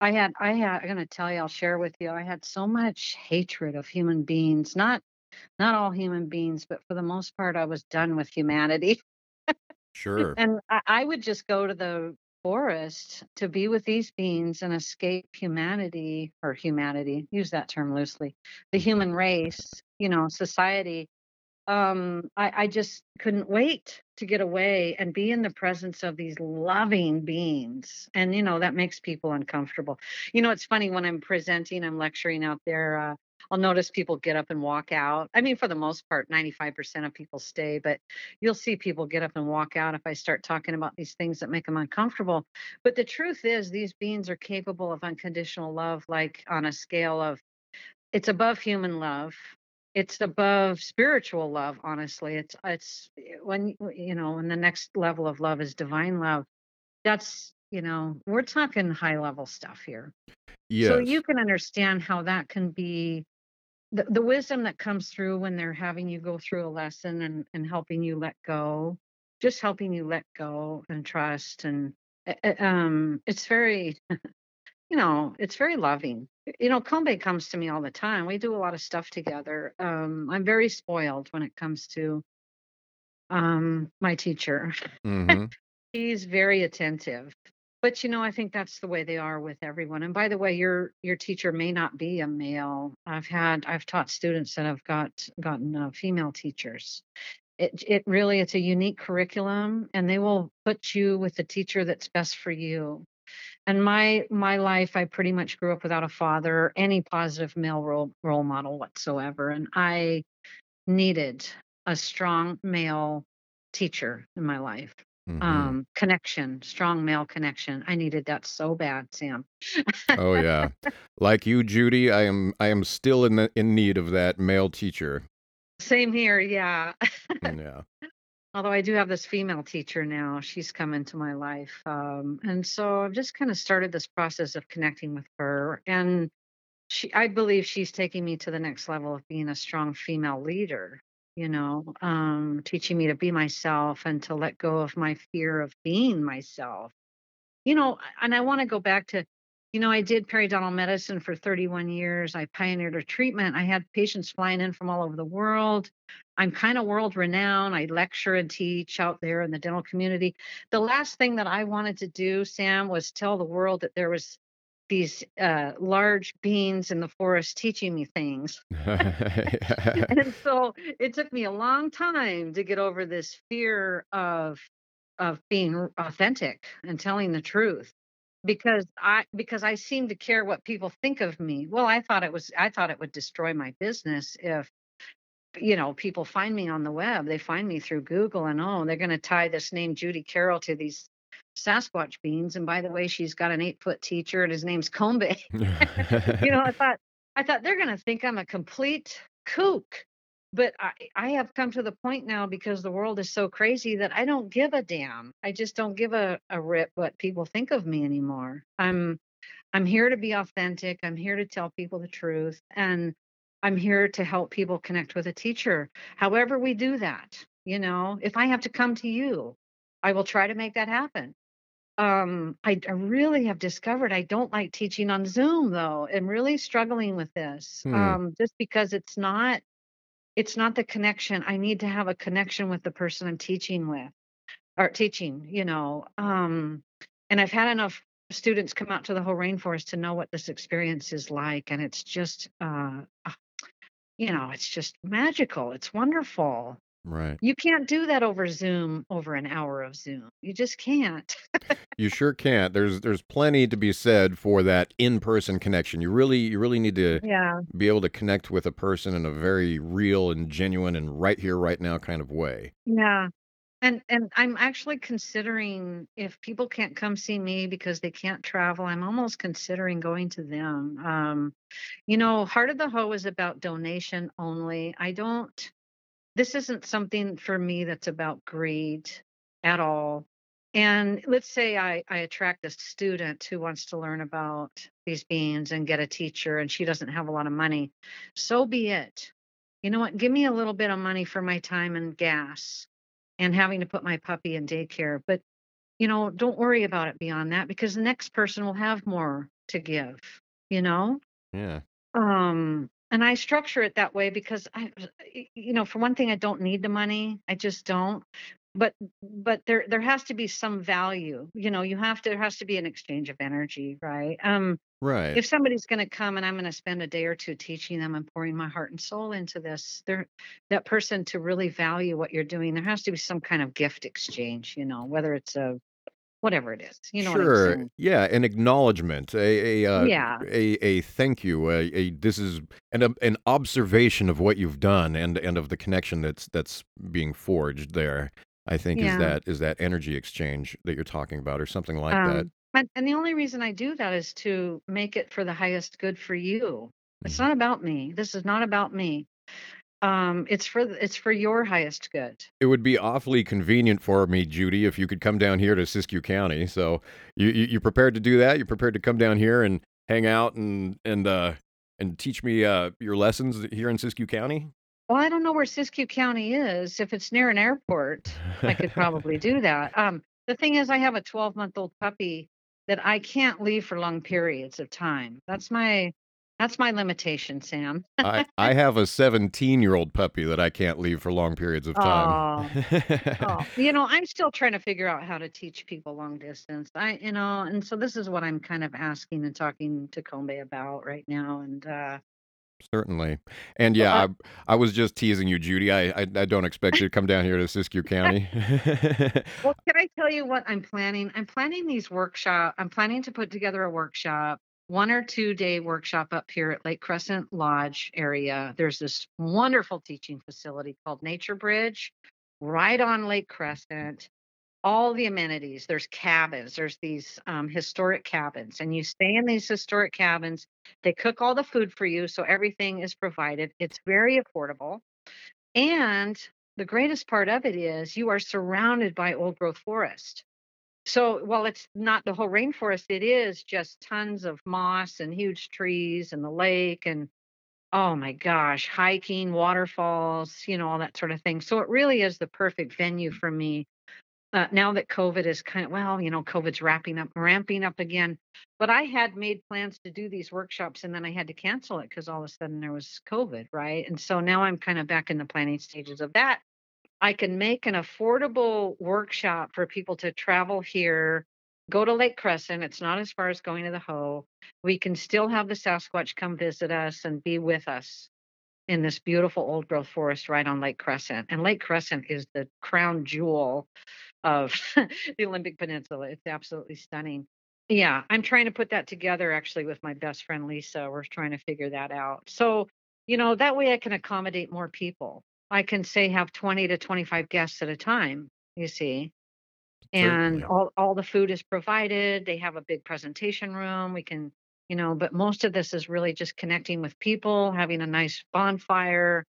I had, I had, I'm gonna tell you, I'll share with you. I had so much hatred of human beings. Not, not all human beings, but for the most part, I was done with humanity. Sure. And I, I would just go to the forest to be with these beings and escape humanity or humanity, use that term loosely, the human race, you know, society um I, I just couldn't wait to get away and be in the presence of these loving beings and you know that makes people uncomfortable. You know it's funny when i'm presenting i'm lecturing out there uh, i'll notice people get up and walk out. I mean for the most part 95% of people stay but you'll see people get up and walk out if i start talking about these things that make them uncomfortable. But the truth is these beings are capable of unconditional love like on a scale of it's above human love it's above spiritual love honestly. It's it's eh, when you know when the next level of love is divine love that's you know we're talking high level stuff here. So you can understand how that can be the, the wisdom that comes through when they're having you go through a lesson and and helping you let go just helping you let go and trust and uh, uh, um it's very you know, it's very loving. You know, Kombe comes to me all the time. We do a lot of stuff together. Um, I'm very spoiled when it comes to um, my teacher. Mm-hmm. He's very attentive. But you know, I think that's the way they are with everyone. And by the way, your your teacher may not be a male. I've had I've taught students that have got gotten uh, female teachers. It it really it's a unique curriculum, and they will put you with the teacher that's best for you and my my life i pretty much grew up without a father or any positive male role role model whatsoever and i needed a strong male teacher in my life Mm-hmm. um connection strong male connection i needed that so bad sam Oh yeah. Like you, Judy, I am I am still in the, in need of that male teacher. same here yeah Mm, Yeah. Although i do have this female teacher now she's come into my life um and so i've just kind of started this process of connecting with her and she i believe she's taking me to the next level of being a strong female leader you know um teaching me to be myself and to let go of my fear of being myself. You know and i want to go back to you know i did periodontal medicine for 31 years. I pioneered a treatment. I had patients flying in from all over the world. I'm kind of world renowned i lecture and teach out there in the dental community. The last thing that i wanted to do sam was tell the world that there was these uh, large beings in the forest teaching me things. and so it took me a long time to get over this fear of of being authentic and telling the truth because I because I seem to care what people think of me. Well, I thought it was I thought it would destroy my business if you know people find me on the web. They find me through Google and oh, they're going to tie this name Judy Carroll to these Sasquatch beans. And by the way, she's got an eight foot teacher and his name's Kombe. you know, I thought I thought they're going to think I'm a complete kook. But I, I have come to the point now because the world is so crazy that I don't give a damn. I just don't give a, a rip what people think of me anymore. I'm I'm here to be authentic. I'm here to tell people the truth. And I'm here to help people connect with a teacher. However, we do that. You know, if I have to come to you, I will try to make that happen um I, I really have discovered i don't like teaching on zoom though i'm really struggling with this Hmm. um just because it's not it's not the connection i need to have a connection with the person i'm teaching with or teaching you know um and i've had enough students come out to the Hoh rainforest to know what this experience is like and it's just uh ah, you know, it's just magical. It's wonderful. Right. You can't do that over Zoom, over an hour of Zoom. You just can't. You sure can't. There's there's plenty to be said for that in-person connection. You really you really need to Yeah. be able to connect with a person in a very real and genuine and right here right now kind of way. Yeah. And and I'm actually considering if people can't come see me because they can't travel, I'm almost considering going to them. Um, you know, Heart of the Hoh is about donation only. I don't this isn't something for me that's about greed at all. And let's say I, I attract a student who wants to learn about these beings and get a teacher, and she doesn't have a lot of money. So be it. You know what? Give me a little bit of money for my time and gas and having to put my puppy in daycare. But, you know, don't worry about it beyond that because the next person will have more to give, you know? Yeah. Um, and I structure it that way because I, you know, for one thing, I don't need the money. I just don't. But but there there has to be some value. You know, you have to there has to be an exchange of energy, right? Um, Right. if somebody's going to come and I'm going to spend a day or two teaching them and pouring my heart and soul into this, there that person to really value what you're doing, there has to be some kind of gift exchange. You know, whether it's a whatever it is. You know what I'm Sure. saying? Yeah, an acknowledgement, a a uh, Yeah. a a thank you, a, a this is an an observation of what you've done and and of the connection that's that's being forged there. I think is Yeah. that is that energy exchange that you're talking about or something like that. Um, and, and the only reason I do that is to make it for the highest good for you. It's Mhm. not about me. This is not about me. Um, it's for it's for your highest good. It would be awfully convenient for me, Judy, if you could come down here to Siskiyou County. So you you, you prepared to do that? You're prepared to come down here and hang out and and uh and teach me uh your lessons here in Siskiyou County? Well, I don't know where Siskiyou County is. If it's near an airport, I could probably do that. Um, the thing is, I have a 12 month old puppy that I can't leave for long periods of time. That's my that's my limitation, Sam. I, I have a 17 year old puppy that I can't leave for long periods of time. Oh, you know, I'm still trying to figure out how to teach people long distance. I, you know, and so this is what I'm kind of asking and talking to Kombe about right now. And uh, Certainly. And yeah, I- I, I was just teasing you, Judy. I, I, I don't expect you to come down here to Siskiyou County. well, can I tell you what I'm planning? I'm planning these workshop. I'm planning to put together a workshop, one or two day workshop up here at Lake Crescent Lodge area. There's this wonderful teaching facility called Nature Bridge, right on Lake Crescent. all the amenities. There's cabins. There's these um, historic cabins, and you stay in these historic cabins. They cook all the food for you, so everything is provided. It's very affordable, and the greatest part of it is you are surrounded by old growth forest. So while it's not the Hoh rainforest, it is just tons of moss and huge trees and the lake and oh my gosh, hiking, waterfalls, you know, all that sort of thing. So it really is the perfect venue for me uh, now that COVID is kind of well, you know, COVID's wrapping up, ramping up again. But I had made plans to do these workshops, and then I had to cancel it because all of a sudden there was COVID, right? And so now I'm kind of back in the planning stages of that. I can make an affordable workshop for people to travel here, go to Lake Crescent. It's not as far as going to the Hoh. We can still have the Sasquatch come visit us and be with us in this beautiful old growth forest right on Lake Crescent. And Lake Crescent is the crown jewel of the Olympic Peninsula. It's absolutely stunning. Yeah, I'm trying to put that together actually with my best friend Lisa. We're trying to figure that out. So, you know, that way I can accommodate more people. I can say have 20 to 25 guests at a time, you see. And Certainly. all, all the food is provided. They have a big presentation room. We can, you know, but most of this is really just connecting with people, having a nice bonfire,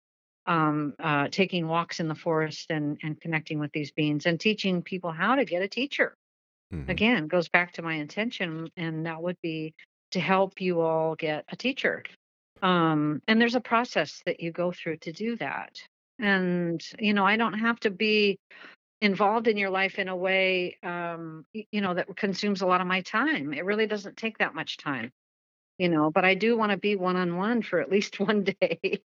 um, uh, taking walks in the forest and, and connecting with these beings and teaching people how to get a teacher. Mhm. Again, goes back to my intention, and that would be to help you all get a teacher. Um, and there's a process that you go through to do that. And, you know, I don't have to be involved in your life in a way, um, you know, that consumes a lot of my time. It really doesn't take that much time, you know, but I do want to be one on one for at least one day.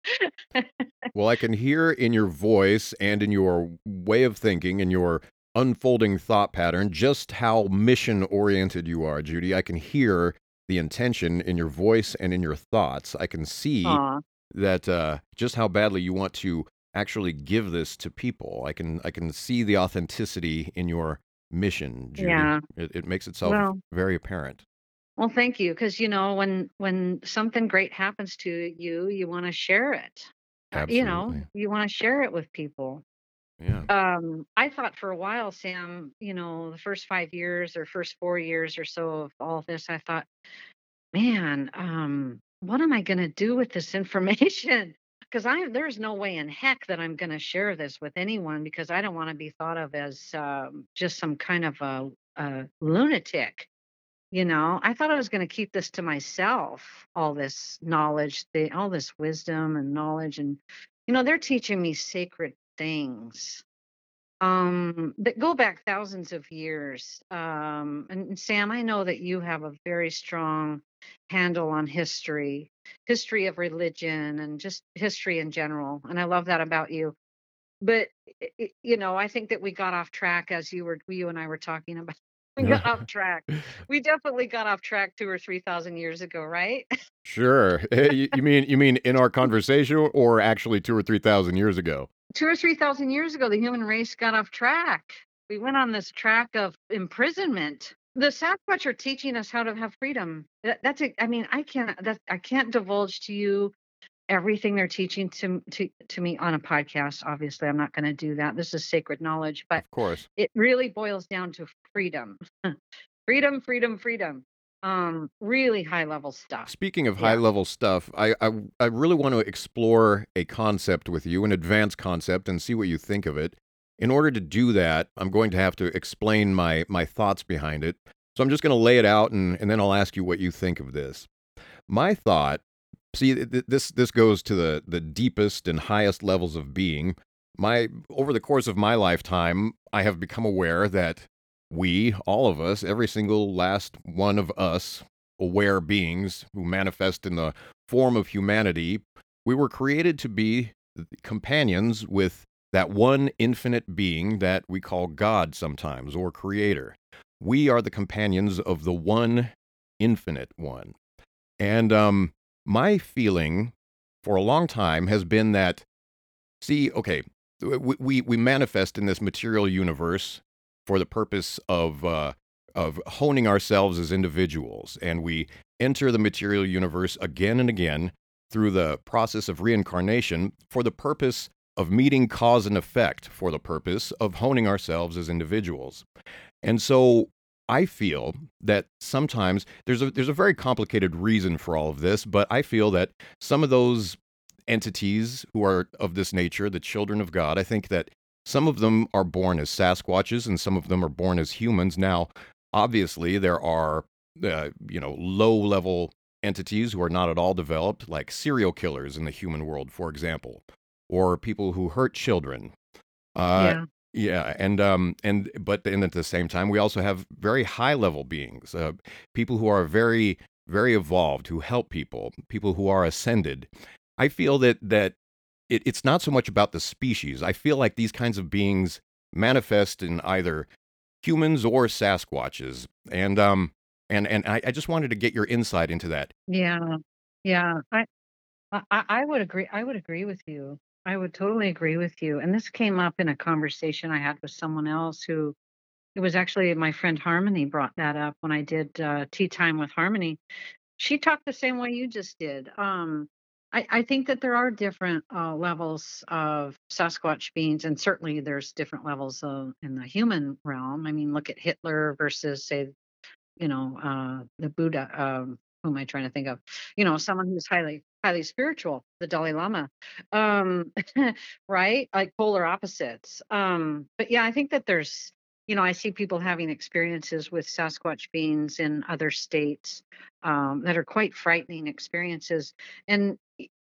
Well, I can hear in your voice and in your way of thinking and your unfolding thought pattern just how mission oriented you are, Judy. I can hear the intention in your voice and in your thoughts. I can see Aw. that uh, just how badly you want to actually give this to people. I can I can see the authenticity in your mission, Judy. Yeah. It, it makes itself Well, very apparent. well, thank you. Because you know, when when something great happens to you, you want to share it. Uh, you know, you want to share it with people. Yeah. Um, I thought for a while, Sam, you know, the first five years or first four years or so of all of this, I thought, man, um, what am I going to do with this information? Because I there's no way in heck that I'm going to share this with anyone because I don't want to be thought of as um, just some kind of a, a lunatic. You know, I thought I was going to keep this to myself, all this knowledge, the, all this wisdom and knowledge. And, you know, they're teaching me sacred things um, that go back thousands of years. Um, and Sam, I know that you have a very strong handle on history, history of religion, and just history in general. And I love that about you. But i- i- you know, I think that we got off track as you were, you and I were talking about. We got off track. We definitely got off track two or three thousand years ago, right? Sure. Eh, you, you mean you mean in our conversation or actually two or three thousand years ago? two or three thousand years ago, the human race got off track. We went on this track of imprisonment. The Sasquatch are teaching us how to have freedom. That, that's a, I mean, I can't. That I can't divulge to you everything they're teaching to to to me on a podcast. Obviously, I'm not going to do that. This is sacred knowledge, but Of course. it really boils down to freedom, freedom, freedom, freedom. Um, really high level stuff. Speaking of high level stuff, I, I I really want to explore a concept with you, an advanced concept, and see what you think of it. In order to do that, I'm going to have to explain my my thoughts behind it. So I'm just going to lay it out, and, and then I'll ask you what you think of this. My thought, see, th- th- this this goes to the the deepest and highest levels of being. My over the course of my lifetime, I have become aware that we, all of us, every single last one of us, aware beings who manifest in the form of humanity, we were created to be companions with that one infinite being that we call God sometimes or creator. We are the companions of the one infinite one. And um, my feeling for a long time has been that, see, okay, we, we, we manifest in this material universe for the purpose of uh, of honing ourselves as individuals, and we enter the material universe again and again through the process of reincarnation for the purpose of meeting cause and effect, for the purpose of honing ourselves as individuals. And so I feel that sometimes there's a there's a very complicated reason for all of this, but I feel that some of those entities who are of this nature, the children of God, I think that some of them are born as Sasquatches and some of them are born as humans. Now, obviously, there are uh, you know low level entities who are not at all developed, like serial killers in the human world, for example, or people who hurt children. Uh, yeah. Yeah, and um, and but then at the same time, we also have very high level beings, uh, people who are very very evolved, who help people, people who are ascended. I feel that that it, it's not so much about the species. I feel like these kinds of beings manifest in either humans or Sasquatches, and um, and and I, I just wanted to get your insight into that. Yeah, yeah. I, I I I would agree. I would agree with you. I would totally agree with you. And this came up in a conversation I had with someone else who it was actually my friend Harmony brought that up when I did uh, tea time with Harmony. She talked the same way you just did. Um, I, I think that there are different uh, levels of Sasquatch beings, and certainly there's different levels of in the human realm. I mean, look at Hitler versus, say, you know, uh, the Buddha. Who am I trying to think of? You know, someone who's highly highly spiritual, the Dalai Lama, um, right? Like polar opposites. Um, but yeah, I think that there's, you know, I see people having experiences with Sasquatch beings in other states um, that are quite frightening experiences, and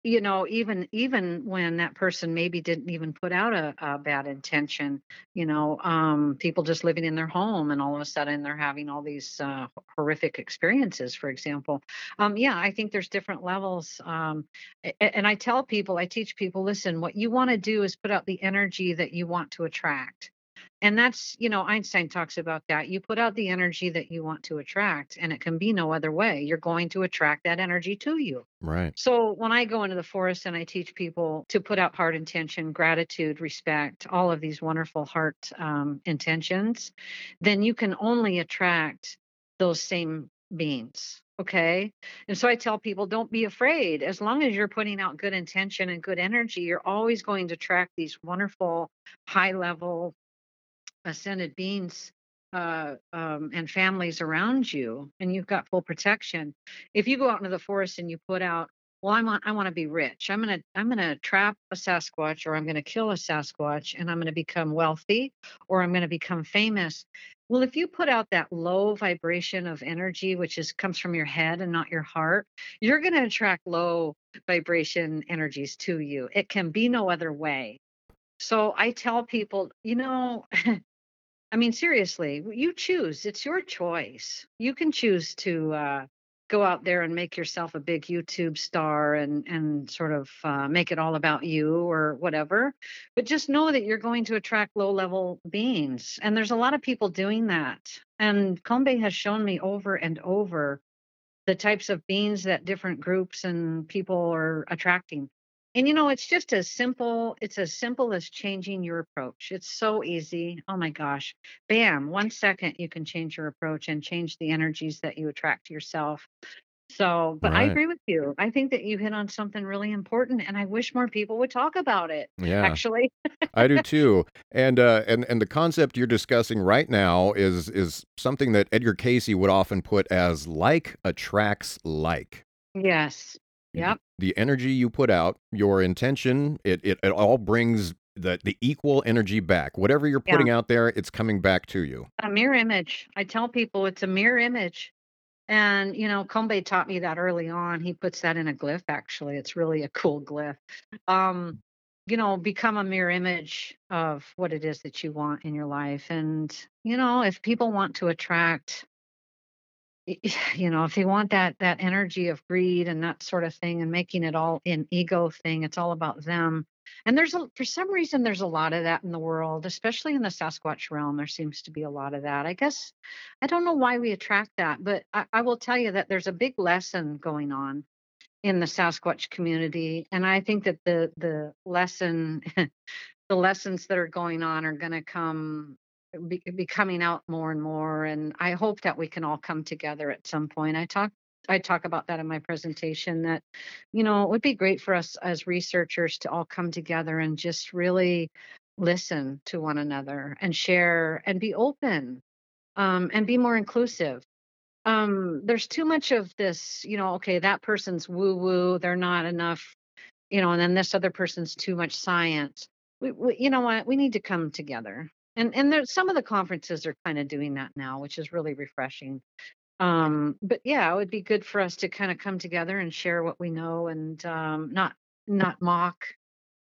you know, even even when that person maybe didn't even put out a, a bad intention, you know, um, people just living in their home and all of a sudden they're having all these uh, horrific experiences, for example. Um, yeah, I think there's different levels. Um, and I tell people, I teach people, listen, what you want to do is put out the energy that you want to attract. And that's, you know, Einstein talks about that. You put out the energy that you want to attract, and it can be no other way. You're going to attract that energy to you. Right. So when I go into the forest and I teach people to put out heart intention, gratitude, respect, all of these wonderful heart um, intentions, then you can only attract those same beings. Okay. And so I tell people don't be afraid. As long as you're putting out good intention and good energy, you're always going to attract these wonderful, high level, ascended beings uh, um, and families around you, and you've got full protection. If you go out into the forest and you put out, well, I want I want to be rich. I'm gonna I'm gonna trap a Sasquatch, or I'm gonna kill a Sasquatch, and I'm gonna become wealthy, or I'm gonna become famous. Well, if you put out that low vibration of energy, which is comes from your head and not your heart, you're to attract low vibration energies to you. It can be no other way. So I tell people, you know, I mean, seriously, you choose. It's your choice. You can choose to uh, go out there and make yourself a big YouTube star and and sort of uh, make it all about you or whatever. But just know that you're going to attract low level beings, and there's a lot of people doing that. And Kombe has shown me over and over the types of beings that different groups and people are attracting. And you know, it's just as simple, it's as simple as changing your approach. It's so easy. Oh my gosh. Bam, one second you can change your approach and change the energies that you attract to yourself. So, but I Right. agree with you. I think that you hit on something really important and I wish more people would talk about it. Yeah. Actually. I do too. And uh, and and the concept you're discussing right now is is something that Edgar Cayce would often put as like attracts like. Yes. Yep. The energy you put out, your intention, it it, it all brings the the equal energy back. Whatever you're Yeah. putting out there, it's coming back to you. A mirror image. I tell people it's a mirror image. And, you know, Kombe taught me that early on. He puts that in a glyph, actually. It's really a cool glyph. Um, you know, become a mirror image of what it is that you want in your life. And, you know, if people want to attract, you know, if they want that that energy of greed and that sort of thing and making it all an ego thing, it's all about them. And there's a for some reason there's a lot of that in the world, especially in the Sasquatch realm. There seems to be a lot of that. I guess I don't know why we attract that, but I, I will tell you that there's a big lesson going on in the Sasquatch community, and I think that the the lesson, the lessons that are going on are going to come be, be coming out more and more. And I hope that we can all come together at some point. I talk I talk about that in my presentation that you know it would be great for us as researchers to all come together and just really listen to one another and share and be open um, and be more inclusive. Um, there's too much of this, you know, okay, that person's woo woo, they're not enough, you know, and then this other person's too much science. We, we, you know what? We need to come together. And and there's some of the conferences are kind of doing that now, which is really refreshing. Um, but yeah, it would be good for us to kind of come together and share what we know and um, not not mock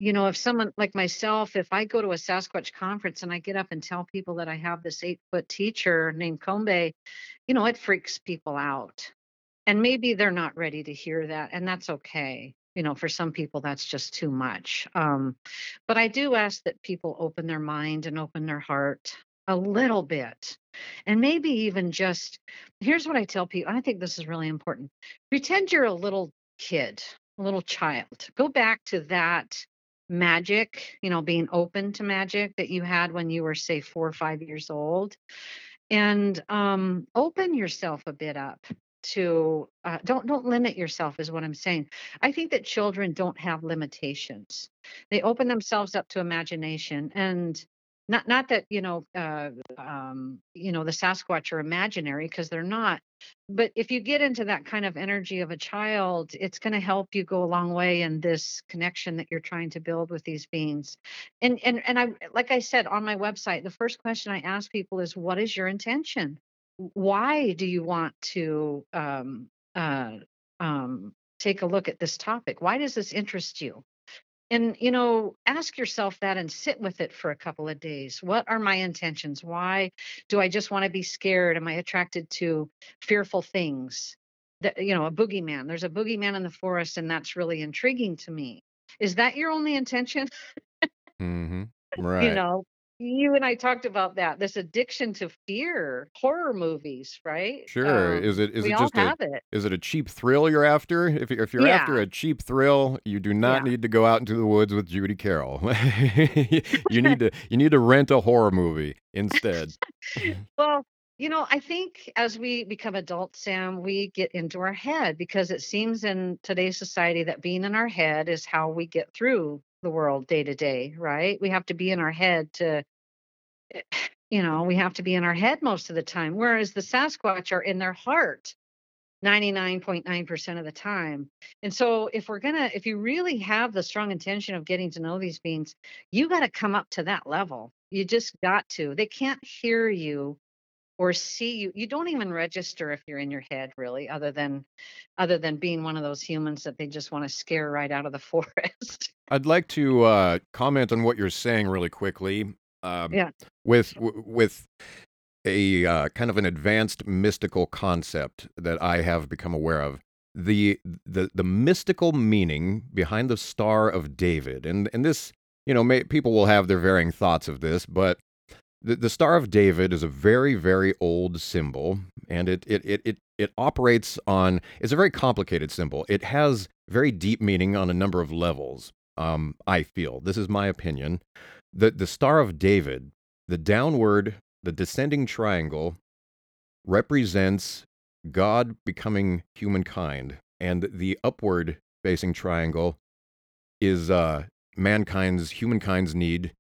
you know, if someone like myself, if I go to a Sasquatch conference and I get up and tell people that I have this eight foot teacher named Kombe, you know, it freaks people out. And maybe they're not ready to hear that. And that's okay. You know, for some people, that's just too much. Um, but I do ask that people open their mind and open their heart a little bit. And maybe even just here's what I tell people. I think this is really important. Pretend you're a little kid, a little child. Go back to that magic, you know, being open to magic that you had when you were, say, four or five years old, and um, open yourself a bit up to uh, don't don't limit yourself is what i'm saying. I think that children don't have limitations. They open themselves up to imagination and not not that you know uh, um, you know the sasquatch are imaginary because they're not but if you get into that kind of energy of a child it's going to help you go a long way in this connection that you're trying to build with these beings. And and and i like i said on my website the first question i ask people is what is your intention why do you want to um, uh, um, take a look at this topic? Why does this interest you? And you know ask yourself that and sit with it for a couple of days. What are my intentions? Why do i just want to be scared? Am i attracted to fearful things? That you know a boogeyman. There's a boogeyman in the forest and that's really intriguing to me. Is that your only intention? Mm-hmm. Right. You know you and I talked about that. This addiction to fear, horror movies, right? Sure. Um, Is it is we it all just a it. is it a cheap thrill you're after? If you're, if you're after a cheap thrill, you do not Yeah. need to go out into the woods with Judy Carroll. you need to you need to rent a horror movie instead. Well, you know, I think as we become adults, Sam, we get into our head because it seems in today's society that being in our head is how we get through the world day to day, right? We have to be in our head to, you know, we have to be in our head most of the time, whereas the Sasquatch are in their heart 99.9% of the time. And so if we're going to if you really have the strong intention of getting to know these beings, you got to come up to that level. You just got to. They can't hear you or see you. You don't even register if you're in your head really other than other than being one of those humans that they just want to scare right out of the forest. I'd like to uh, comment on what you're saying really quickly. Um, Yeah. With with a uh, kind of an advanced mystical concept that I have become aware of. The the the mystical meaning behind the Star of David, and and this, you know, may, people will have their varying thoughts of this, but the, the Star of David is a very very old symbol, and it it it it it operates on. It's a very complicated symbol. It has very deep meaning on a number of levels. Um, I feel this is my opinion. The the Star of David, the downward, the descending triangle, represents God becoming humankind, and the upward facing triangle is uh, mankind's humankind's need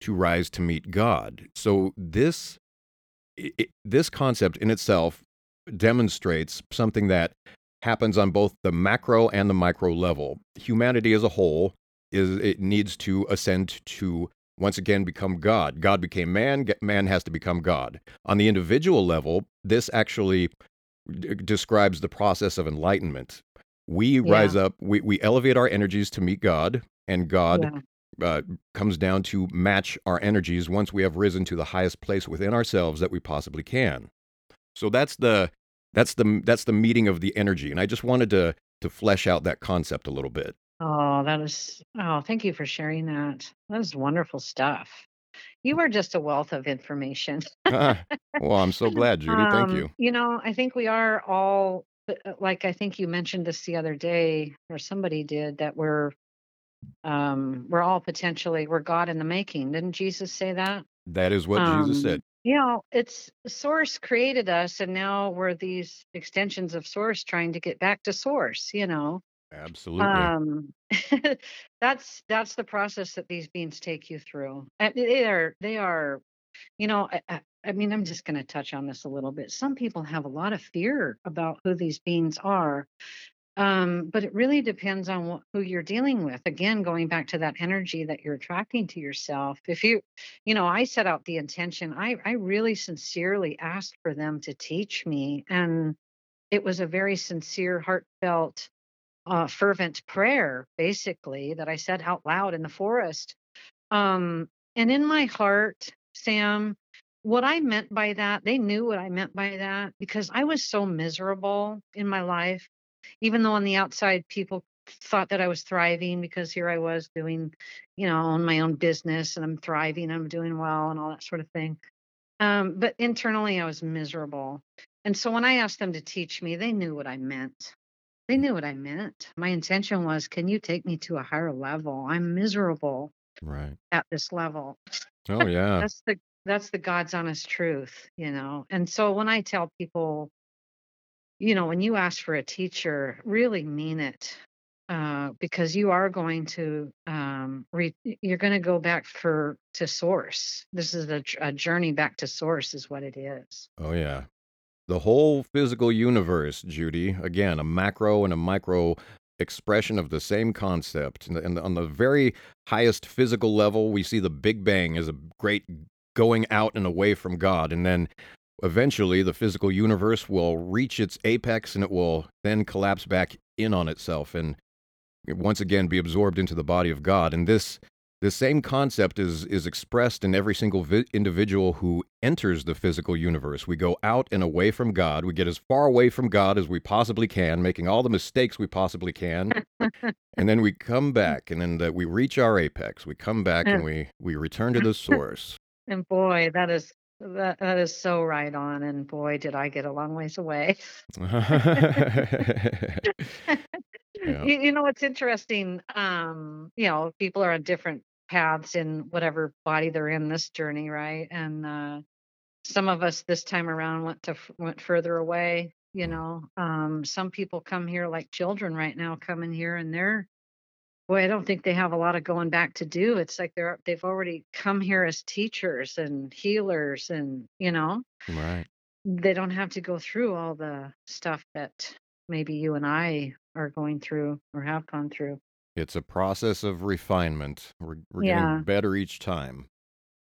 to rise to meet God. So this i i- this concept in itself demonstrates something that happens on both the macro and the micro level. Humanity as a whole is it needs to ascend to once again become God. God became man, man has to become God. On the individual level, this actually d- describes the process of enlightenment. We rise up, we, we elevate our energies to meet God, and God Yeah. uh, comes down to match our energies once we have risen to the highest place within ourselves that we possibly can. So that's the that's the that's the meeting of the energy, and I just wanted to to flesh out that concept a little bit. Oh, that is oh, thank you for sharing that. That is wonderful stuff. You are just a wealth of information. Ah, well, I'm so glad, Judy. Thank Um, you. You know, I think we are all uh, uh, like I think you mentioned this the other day, or somebody did, that we're um we're all potentially we're God in the making. Didn't Jesus say that? That is what Jesus Um, said. you know, it's Source created us, and now we're these extensions of Source trying to get back to Source. You know, Absolutely. um, that's that's the process that these beings take you through. And they are they are, you know, I, I, mean, I'm just going to touch on this a little bit. Some people have a lot of fear about who these beings are, um, but it really depends on who you're dealing with. Again, going back to that energy that you're attracting to yourself. If you, you know, I set out the intention. I I really sincerely asked for them to teach me, and it was a very sincere, heartfelt uh, fervent prayer, basically, that I said out loud in the forest. Um, and in my heart, Sam, what I meant by that, they knew what I meant by that because I was so miserable in my life, even though on the outside people thought that I was thriving because here I was doing, you know, on my own business and I'm thriving, I'm doing well and all that sort of thing. Um, but internally, I was miserable. And so when I asked them to teach me, they knew what I meant. They knew what I meant. My intention was, can you take me to a higher level? I'm miserable Right. at this level. Oh yeah. That's the that's the God's honest truth, you know. And so when I tell people, you know, when you ask for a teacher, really mean it. Uh, because you are going to um, re- you're going to go back for to source. This is a, j- a journey back to source, is what it is. Oh yeah. The whole physical universe, Judy. Again, a macro and a micro expression of the same concept. And, on the very highest physical level, we see the Big Bang as a great going out and away from God, and then eventually the physical universe will reach its apex and it will then collapse back in on itself and once again be absorbed into the body of God. And this this same concept is is expressed in every single vi- individual who enters the physical universe. We go out and away from God. We get as far away from God as we possibly can, making all the mistakes we possibly can, and then we come back, and then the, we reach our apex. We come back and we we return to the source. And boy, that is that that is so right on. And boy, did I get a long ways away. Yeah. You, you know, it's interesting. Um, you know, people are on different paths in whatever body they're in this journey, right? And uh, some of us this time around went to went further away. You know, um, some people come here like children right now, coming here, and they're boy, I don't think they have a lot of going back to do. It's like they're they've already come here as teachers and healers, and you know, Right. they don't have to go through all the stuff that maybe you and I are going through or have gone through. It's a process of refinement. We're, we're Yeah. getting better each time.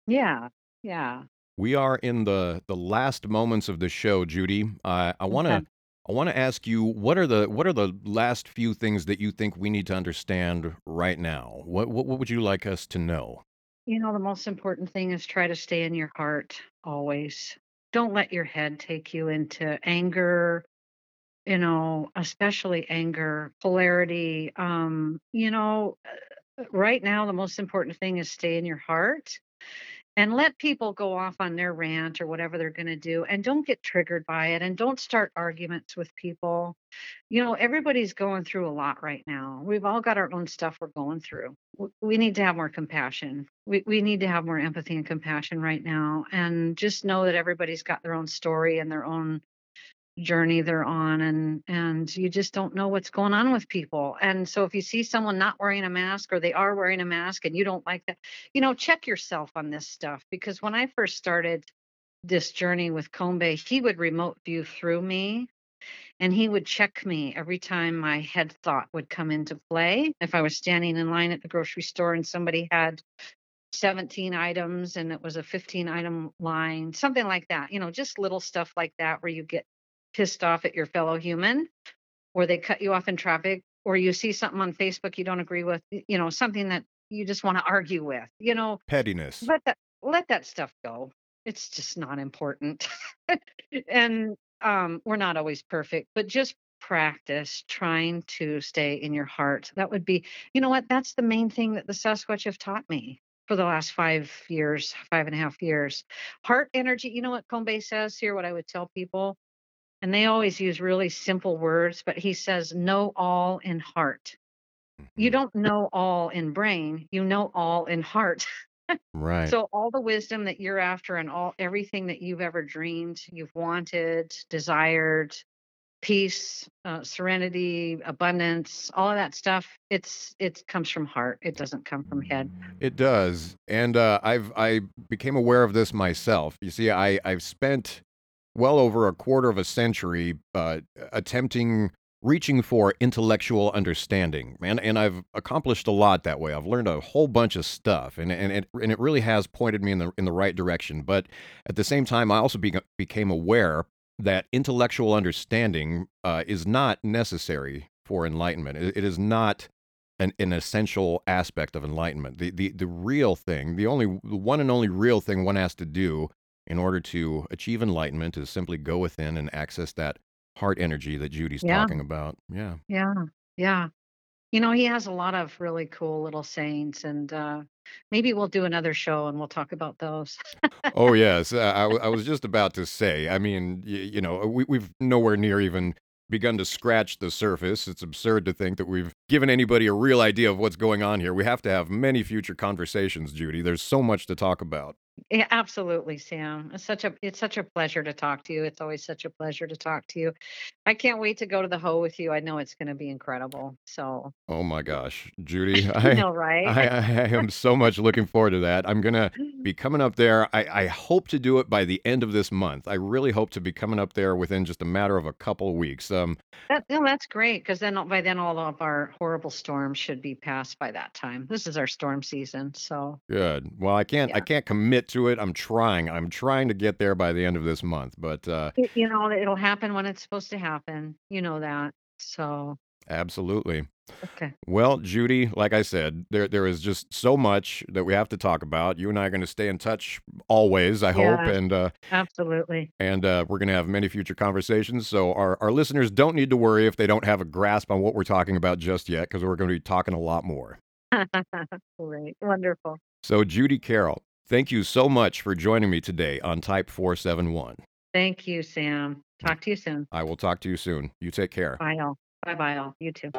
Yeah, yeah. We are in the the last moments of the show, Judy. I I want to Okay. I want to ask you what are the what are the last few things that you think we need to understand right now? What what, what would you like us to know? You know, the most important thing is try to stay in your heart always. Don't let your head take you into anger, you know, especially anger, polarity. Um, you know, uh, right now, the most important thing is stay in your heart and let people go off on their rant or whatever they're going to do and don't get triggered by it and don't start arguments with people. You know everybody's going through a lot right now. We've all got our own stuff we're going through. We need to have more compassion. We, we need to have more empathy and compassion right now and just know that everybody's got their own story and their own journey they're on and and you just don't know what's going on with people. And so if you see someone not wearing a mask or they are wearing a mask and you don't like that you know check yourself on this stuff because when i first started this journey with Kombe, he would remote view through me and he would check me every time my head thought would come into play. If i was standing in line at the grocery store and somebody had 17 items and it was a 15 item line something like that you know just little stuff like that where you get pissed off at your fellow human or they cut you off in traffic or you see something on facebook you don't agree with, you know something that you just want to argue with you know? Pettiness. let that let that stuff go. It's just not important. And um we're not always perfect but just practice trying to stay in your heart. That would be you know what? That's the main thing that the sasquatch have taught me for the last five years five and a half years. Heart energy you know what Kombe says here what i would tell people and they always use really simple words but he says know all in heart you Mhm. don't know all in brain you know all in heart Right. so all the wisdom that you're after and all everything that you've ever dreamed, you've wanted, desired, peace, uh, serenity, abundance, all of that stuff, it's it comes from heart. It doesn't come from head. It does, and uh, I've I became aware of this myself. You see, I I've spent well over a quarter of a century uh, attempting reaching for intellectual understanding, and and I've accomplished a lot that way. I've learned a whole bunch of stuff, and and it and it really has pointed me in the in the right direction. But at the same time, I also be, became aware that intellectual understanding uh, is not necessary for enlightenment. It, it is not an, an essential aspect of enlightenment. The, the the real thing, the only the one and only real thing one has to do in order to achieve enlightenment is simply go within and access that heart energy that Judy's Yeah. talking about. Yeah. Yeah. Yeah. You know, he has a lot of really cool little sayings and uh maybe we'll do another show and we'll talk about those. Oh yes, uh, I, w- I was just about to say. I mean, y- you know, we, we've nowhere near even begun to scratch the surface. It's absurd to think that we've given anybody a real idea of what's going on here. We have to have many future conversations, Judy. There's so much to talk about. Yeah, absolutely, Sam. It's such a it's such a pleasure to talk to you. It's always such a pleasure to talk to you. I can't wait to go to the Hoh with you. I know it's going to be incredible. So, Oh my gosh, Judy, I, know, right? I, I am so much looking forward to that. I'm gonna be coming up there. I, I hope to do it by the end of this month. I really hope to be coming up there within just a matter of a couple of weeks. Um, That, no, that's great because then by then all of our horrible storms should be passed by that time. This is our storm season, so good. Well, I can't I can't commit to it. I'm trying. I'm trying to get there by the end of this month. But uh, it, you know it'll happen when it's supposed to happen. You know that. So, absolutely. okay. Well, Judy, like I said, there there is just so much that we have to talk about. You and I are going to stay in touch always, I hope, and uh, Absolutely. and uh, we're going to have many future conversations. So our, our listeners don't need to worry if they don't have a grasp on what we're talking about just yet, because we're going to be talking a lot more. Great. Wonderful. So Judy Carroll, Thank you so much for joining me today on Type 471. Thank you, Sam. Talk to you soon. I will talk to you soon. You take care. Bye, all. Bye, bye, all. You too.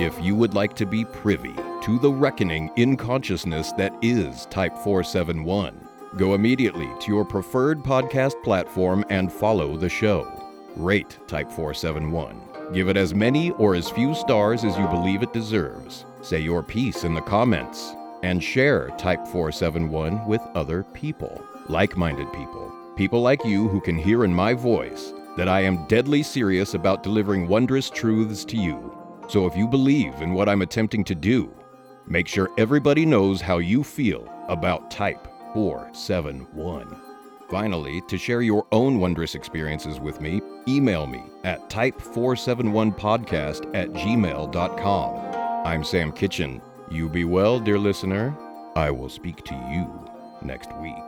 If you would like to be privy to the reckoning in consciousness that is Type 471, go immediately to your preferred podcast platform and follow the show. Rate Type 471. Give it as many or as few stars as you believe it deserves. Say your piece in the comments. And share Type 471 with other people, like minded people. People like you who can hear in my voice that I am deadly serious about delivering wondrous truths to you. So if you believe in what I'm attempting to do, make sure everybody knows how you feel about Type 471. Finally, to share your own wondrous experiences with me, email me at type471podcast at gmail.com. I'm Sam Kitchen. You be well, dear listener. I will speak to you next week.